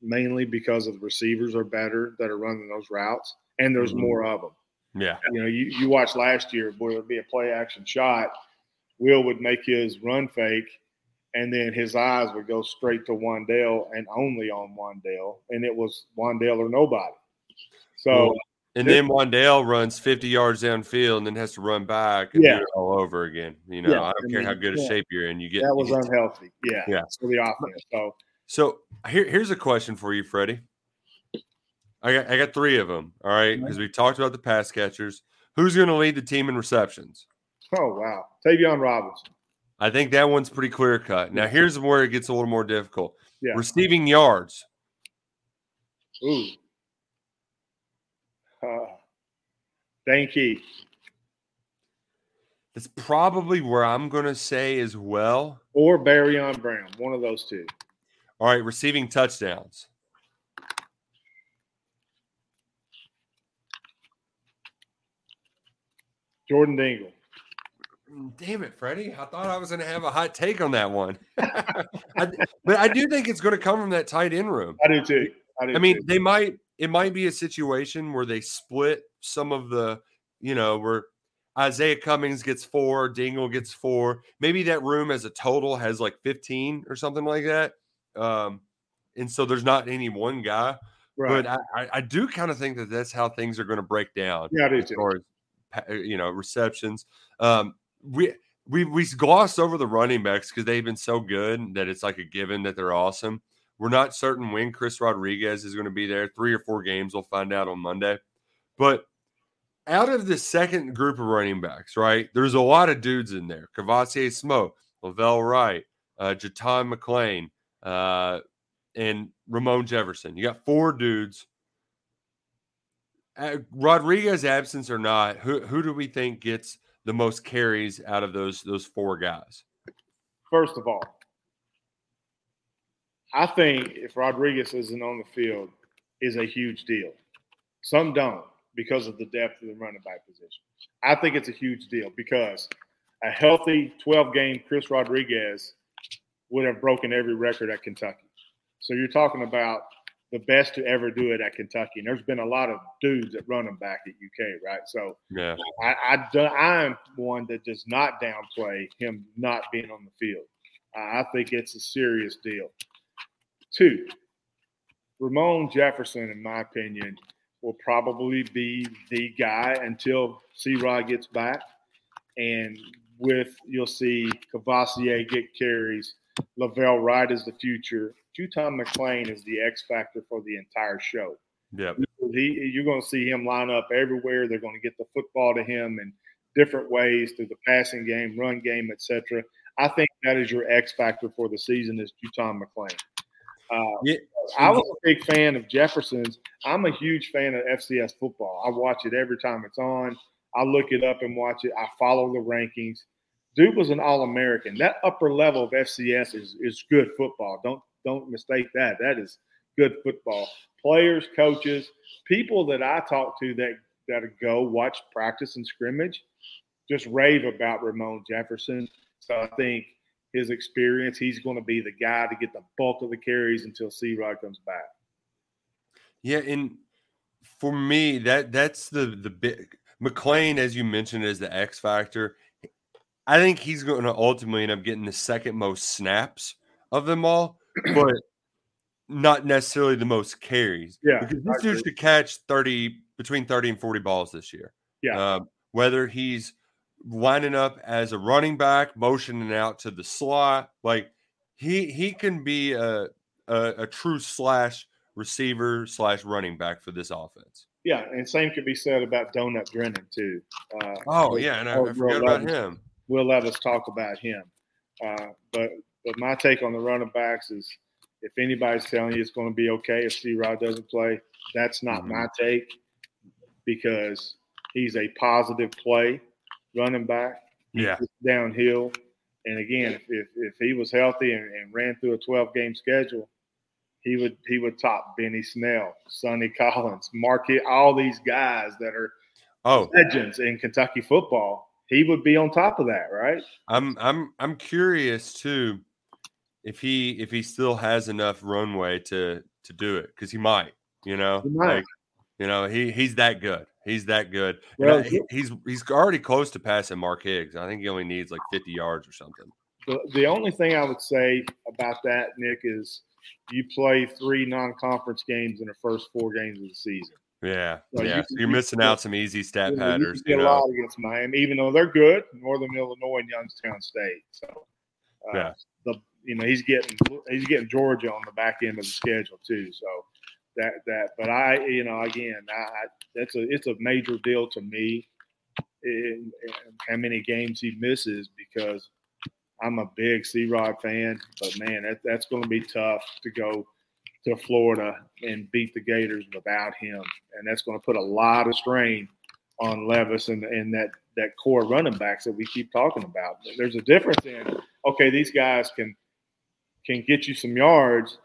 mainly because of the receivers are better that are running those routes, and there's mm-hmm. more of them. Yeah, you know, you you watched last year, boy, there'd be a play action shot. Will would make his run fake, and then his eyes would go straight to Wan'Dale and only on Wan'Dale, and it was Wan'Dale or nobody. So and then Wan'Dale runs 50 yards downfield and then has to run back and yeah. do it all over again. You know, yeah. I don't care how good a shape you're in. You get that was get unhealthy. Yeah. Yeah. For the offense. So so here, here's a question for you, Freddie. I got I got three of them. All right, because we talked about the pass catchers. Who's going to lead the team in receptions? Oh wow, Tayvion Robinson. I think that one's pretty clear cut. Now here's where it gets a little more difficult. Yeah. Receiving yards. Ooh. Uh, Dane Key. That's probably where I'm going to say as well. Or Barion Brown, one of those two. All right, receiving touchdowns. Jordan Dingle. Damn it, Freddie. I thought I was going to have a hot take on that one. I, but I do think it's going to come from that tight end room. I do too. I, do I mean, too. they might it might be a situation where they split some of the, you know, where Izayah Cummings gets four, Dingle gets four. Maybe that room as a total has like 15 or something like that. Um, and so there's not any one guy. Right. But I, I do kind of think that that's how things are going to break down. Yeah, I do too. As, you know, receptions. Um, we we we glossed over the running backs because they've been so good that it's like a given that they're awesome. We're not certain when Chris Rodriguez is going to be there. Three or four games, we'll find out on Monday. But out of the second group of running backs, right, there's a lot of dudes in there. Kavosiey Smoke, La'Vell Wright, uh, JuTahn McClain, uh, and Ramon Jefferson. You got four dudes. Rodriguez absence or not, who who do we think gets the most carries out of those those four guys? First of all, I think if Rodriguez isn't on the field, is a huge deal. Some don't because of the depth of the running back position. I think it's a huge deal because a healthy 12 game Chris Rodriguez would have broken every record at Kentucky. So you're talking about the best to ever do it at Kentucky. And there's been a lot of dudes that run running back at UK, right? So yeah, I, I I'm one that does not downplay him not being on the field. I think it's a serious deal. Two, Ramon Jefferson, in my opinion, will probably be the guy until C Rod gets back. And with you'll see Kavosiey get carries, La'Vell Wright is the future. JuTahn McClain is the X factor for the entire show. Yeah, he, you're going to see him line up everywhere. They're going to get the football to him in different ways through the passing game, run game, etc. I think that is your X factor for the season is JuTahn McClain. Uh, yeah. I was a big fan of Jefferson's. I'm a huge fan of FCS football. I watch it every time it's on. I look it up and watch it. I follow the rankings. Duke was an All American. That upper level of FCS is is good football. Don't don't mistake that. That is good football. Players, coaches, people that I talk to that that go watch practice and scrimmage, just rave about Ramon Jefferson. So I think his experience, he's going to be the guy to get the bulk of the carries until C Rod comes back. Yeah, and for me, that that's the the big McClain, as you mentioned, is the X factor. I think he's going to ultimately end up getting the second most snaps of them all. But not necessarily the most carries. Yeah, because this dude should catch thirty between thirty and forty balls this year. Yeah. Um, whether he's lining up as a running back, motioning out to the slot, like he he can be a a, a true slash receiver slash running back for this offense. Yeah, and same could be said about Donut Brennan too. Uh, Oh yeah, and I, I forgot about him. Will Levis talk about him. Uh, but but my take on the running backs is if anybody's telling you it's going to be okay if C Rod doesn't play, that's not Mhm. my take because he's a positive play running back. Yeah, downhill. And again, if, if, if he was healthy and, and ran through a 12 game schedule, he would he would top Benny Snell, Sonny Collins, Marquette, all these guys that are Oh, legends in Kentucky football. He would be on top of that, right? I'm I'm I'm curious too if he if he still has enough runway to to do it because he might, you know, He might. like you know he he's that good. He's that good. And Well, I- he- he's he's already close to passing Mark Higgs. I think he only needs like 50 yards or something. The, the only thing I would say about that, Nick, is you play three non conference games in the first four games of the season. Yeah, you yeah. so you're missing out some easy stat You know, you patterns. can You get a lot against Miami, even though they're good, Northern Illinois and Youngstown State. So, uh, Yeah. the you know he's getting he's getting Georgia on the back end of the schedule too. So that that, but I you know again, I, that's a it's a major deal to me. In, in how many games he misses because I'm a big C Rod fan, but man, that, that's going to be tough to go to Florida and beat the Gators without him, and that's going to put a lot of strain on Levis and, and that that core running backs that we keep talking about. There's a difference in okay, these guys can can get you some yards,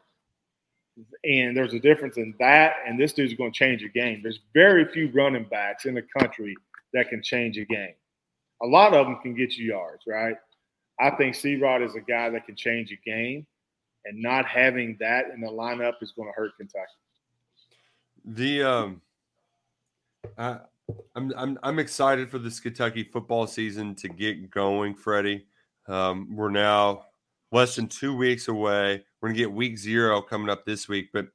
and there's a difference in that and this dude's going to change a game. There's very few running backs in the country that can change a game. A lot of them can get you yards, right? I think C Rod is a guy that can change a game, and not having that in the lineup is going to hurt Kentucky. The um, I, I'm I'm I'm excited for this Kentucky football season to get going, Freddie. Um, we're now less than two weeks away. We're gonna get week zero coming up this week, but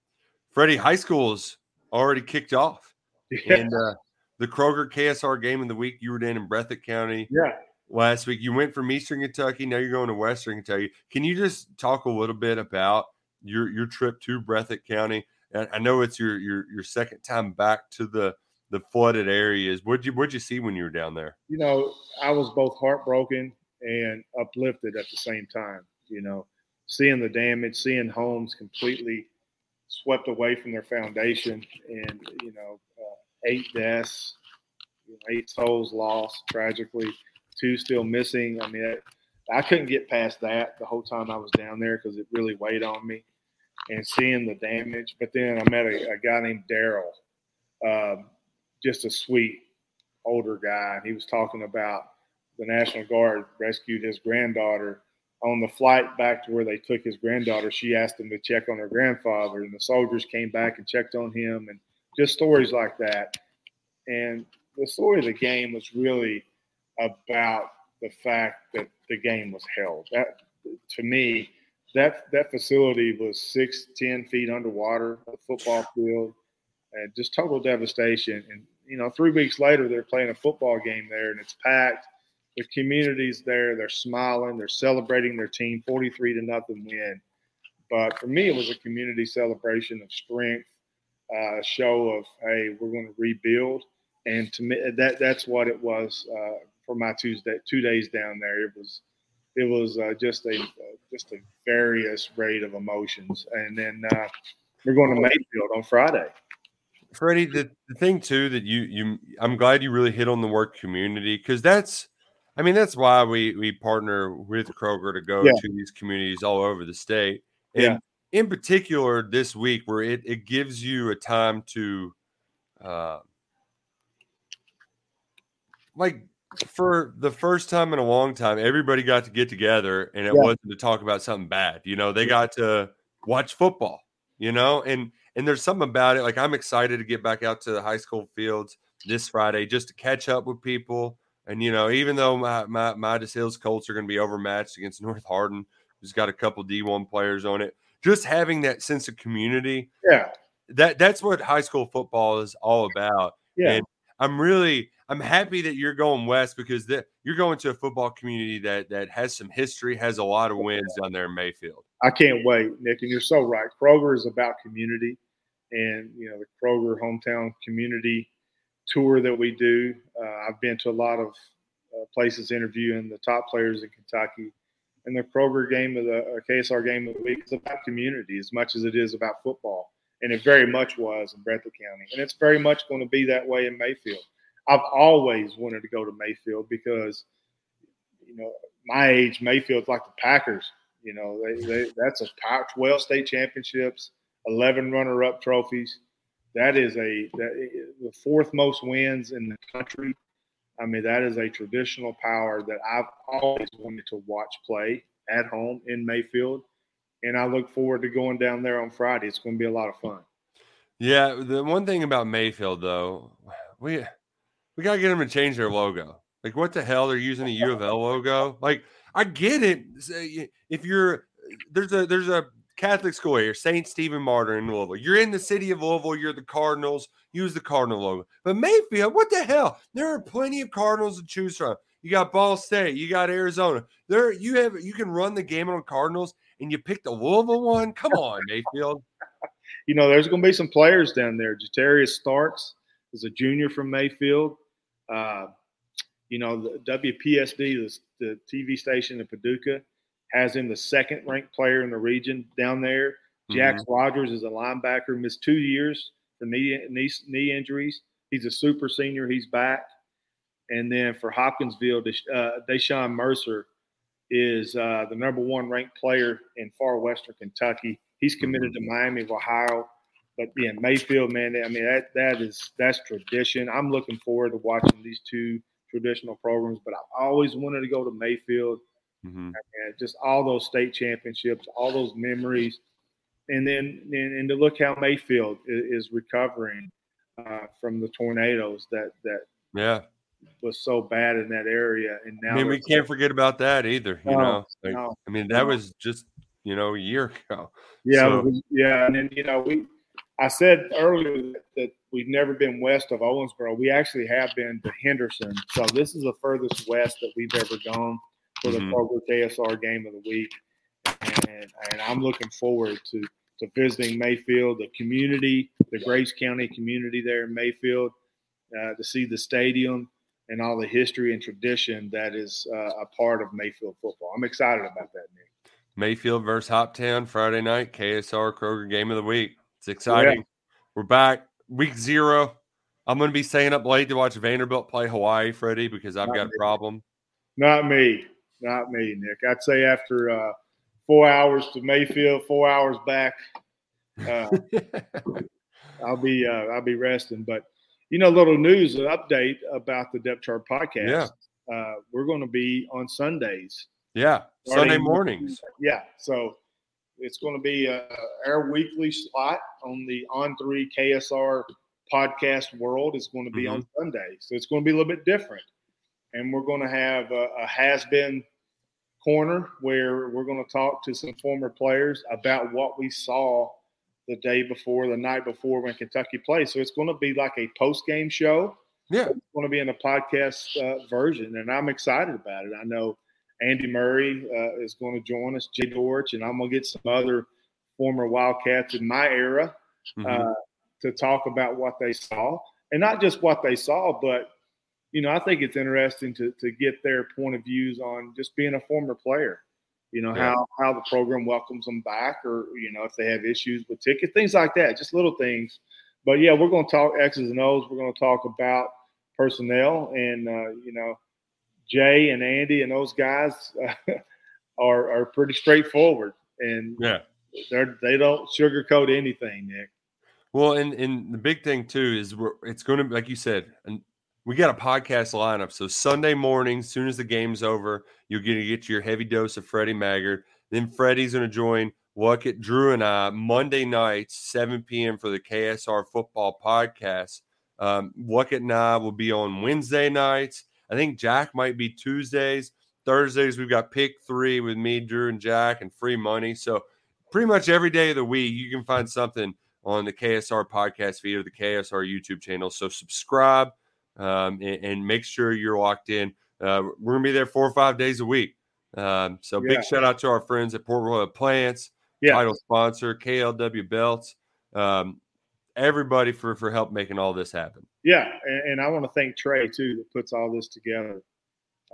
Freddie, high school's already kicked off, and uh, the Kroger KSR game of the week you were in in Breathitt County yeah. last week. You went from Eastern Kentucky, now you're going to Western Kentucky. Can you just talk a little bit about your your trip to Breathitt County? And I know it's your your your second time back to the the flooded areas. What'd you what'd you see when you were down there? you know, I was both heartbroken and uplifted at the same time. You know, seeing the damage, seeing homes completely swept away from their foundation, and you know, uh, eight deaths, eight souls lost tragically, two still missing. I mean, I, I couldn't get past that the whole time I was down there because it really weighed on me, and seeing the damage. But then I met a, a guy named Daryl, um, just a sweet older guy, and he was talking about the National Guard rescued his granddaughter on the flight back to where they took his granddaughter. She asked him to check on her grandfather, and the soldiers came back and checked on him, and just stories like that. And the story of the game was really about the fact that the game was held. That, to me, that that facility was six, ten feet underwater, a football field, and just total devastation. And you know, three weeks later, they're playing a football game there, and it's packed. The community's there. They're smiling. They're celebrating their team, forty-three to nothing win. But for me, it was a community celebration of strength, uh, show of hey, we're going to rebuild. And to me, that that's what it was uh, for my Tuesday two days down there. It was it was uh, just a just a various rate of emotions. And then uh, we're going to Mayfield on Friday. Freddie, the, the thing too that you you I'm glad you really hit on the word community because that's I mean that's why we we partner with Kroger to go Yeah. to these communities all over the state. And Yeah. in particular this week where it, it gives you a time to uh like for the first time in a long time, everybody got to get together and it Yeah. wasn't to talk about something bad. You know, they got to watch football, you know, and and there's something about it. Like I'm excited to get back out to the high school fields this Friday just to catch up with people. And you know, even though my my Midas Hills Colts are going to be overmatched against North Hardin, who's got a couple D1 players on it, just having that sense of community. Yeah, that that's what high school football is all about. yeah. And I'm really I'm happy that you're going west because that you're going to a football community that that has some history, has a lot of wins down there in Mayfield. I can't wait, Nick. And you're so right. Kroger is about community, and you know the Kroger hometown community tour that we do. Uh, I've been to a lot of uh, places interviewing the top players in Kentucky, and the Kroger game of the KSR game of the week is about community as much as it is about football, and it very much was in Breathitt County, and it's very much going to be that way in Mayfield. I've always wanted to go to Mayfield because, you know, my age, Mayfield's like the Packers. You know, they, they that's a 12 state championships, 11 runner-up trophies. That is a that, eh, eh, the fourth most wins in the country. I mean, that is a traditional power that I've always wanted to watch play at home in Mayfield, and I look forward to going down there on Friday. It's going to be a lot of fun. Yeah, the one thing about Mayfield though, we we gotta get them to change their logo. Like, what the hell? They're using a U of L logo. Like, I get it. Eh, if you're there's a there's a Catholic school here, Saint Stephen Martyr in Louisville. You're in the city of Louisville. You're the Cardinals. Use the Cardinal logo. But Mayfield, what the hell? There are plenty of Cardinals to choose from. You got Ball State. You got Arizona. There, you have you can run the game on Cardinals, and you pick the Louisville one. Come on, Mayfield. You know, there's going to be some players down there. Jatarius Starks is a junior from Mayfield. Uh, you know, the WPSD, the, the TV station in Paducah, has him the second ranked player in the region down there. Jax Rogers is a linebacker, missed two years for knee, knee, knee injuries. He's a super senior. He's back. And then for Hopkinsville, uh, Deshaun Mercer is uh, the number one ranked player in far western Kentucky. He's committed to Miami of Ohio. But yeah, Mayfield, man, I mean that that is that's tradition. I'm looking forward to watching these two traditional programs. But I've always wanted to go to Mayfield Mhm. and just all those state championships, all those memories, and then and, and to look how Mayfield is, is recovering uh, from the tornadoes that that Yeah. was so bad in that area, and now I mean, we can't forget about that either. You No, know, Like, no, I mean, that no. was just you know a year ago. Yeah, So- we- yeah, and then you know we. I said earlier that we've never been west of Owensboro. We actually have been to Henderson, so this is the furthest west that we've ever gone for the Mhm. Kroger KSR game of the week, and, and I'm looking forward to to visiting Mayfield, the community, the Graves County community there in Mayfield, uh, to see the stadium and all the history and tradition that is uh, a part of Mayfield football. I'm excited about that, Nick. Mayfield versus Hoptown Friday night, KSR Kroger game of the week. It's exciting. We're back week zero. I'm going to be staying up late to watch Vanderbilt play Hawaii, Freddie, because I've Not got me. a problem. Not me. Not me, Nick. I'd say after uh, four hours to Mayfield, four hours back, uh, I'll be uh, I'll be resting. But you know, little news, an update about the Depth Chart podcast. Uh, we're going to be on Sundays. yeah, Sunday mornings. Yeah, so it's going to be uh, our weekly slot on the On Three KSR podcast world. is going to be on Sunday, so it's going to be a little bit different. And we're going to have a, a has been corner where we're going to talk to some former players about what we saw the day before, the night before when Kentucky played. So it's going to be like a post game show Yeah, it's going to be in a podcast uh, version, and I'm excited about it. I know Andy Murray uh, is going to join us, Jay Dorch, and I'm going to get some other former Wildcats in my era Mhm. uh, to talk about what they saw, and not just what they saw, but you know, I think it's interesting to to get their point of views on just being a former player. You know Yeah. how how the program welcomes them back, or you know if they have issues with tickets, things like that, just little things. But yeah, we're going to talk X's and O's. We're going to talk about personnel, and uh, you know, Jay and Andy and those guys uh, are are pretty straightforward, and yeah. they're they don't sugarcoat anything, Nick. Well, and and the big thing too is we're, it's going to be like you said, and we got a podcast lineup. So Sunday morning, as soon as the game's over, you're going to get your heavy dose of Freddie Maggard. Then Freddie's going to join Luckett, Drew, and I Monday nights, 7 p.m. for the KSR Football Podcast. Um, Luckett and I will be on Wednesday nights. I think Jack might be Tuesdays. Thursdays we've got pick three with me, Drew, and Jack, and free money. So pretty much every day of the week, you can find something on the KSR podcast feed or the KSR YouTube channel. So subscribe um, and, and, make sure you're locked in. Uh, we're gonna be there four or five days a week. Um, so yeah. big shout out to our friends at Port Royal Plants, yeah. title sponsor, KLW Belts, um, everybody for for help making all this happen. Yeah, and, and I want to thank Trey too that puts all this together.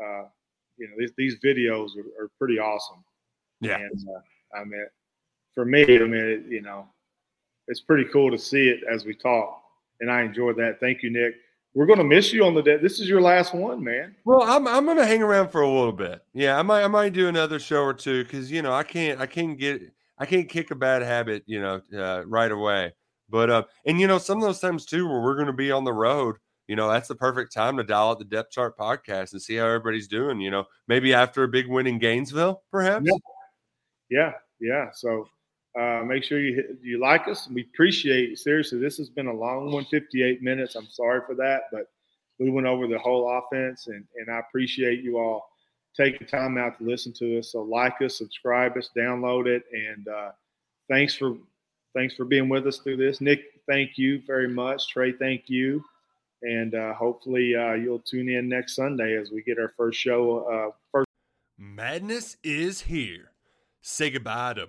Uh, you know, these, these videos are, are pretty awesome. Yeah, and, uh, I mean, for me, I mean, it, you know, it's pretty cool to see it as we talk, and I enjoy that. Thank you, Nick we're gonna miss you on the day. This is your last one, man. Well, I'm I'm gonna hang around for a little bit. Yeah, I might I might do another show or two because you know I can't I can't get I can't kick a bad habit you know uh, right away. But uh, and you know some of those times too where we're gonna be on the road. You know that's the perfect time to dial out the depth chart podcast and see how everybody's doing. You know maybe after a big win in Gainesville, perhaps. Yeah, yeah. yeah. So uh, make sure you you like us. We appreciate seriously. This has been a long one, 58 minutes. I'm sorry for that, but we went over the whole offense, and and I appreciate you all taking time out to listen to us. So like us, subscribe us, download it, and uh, thanks for thanks for being with us through this. Nick, thank you very much. Trey, thank you, and uh, hopefully uh, you'll tune in next Sunday as we get our first show. Uh, first. Madness is here. Say goodbye to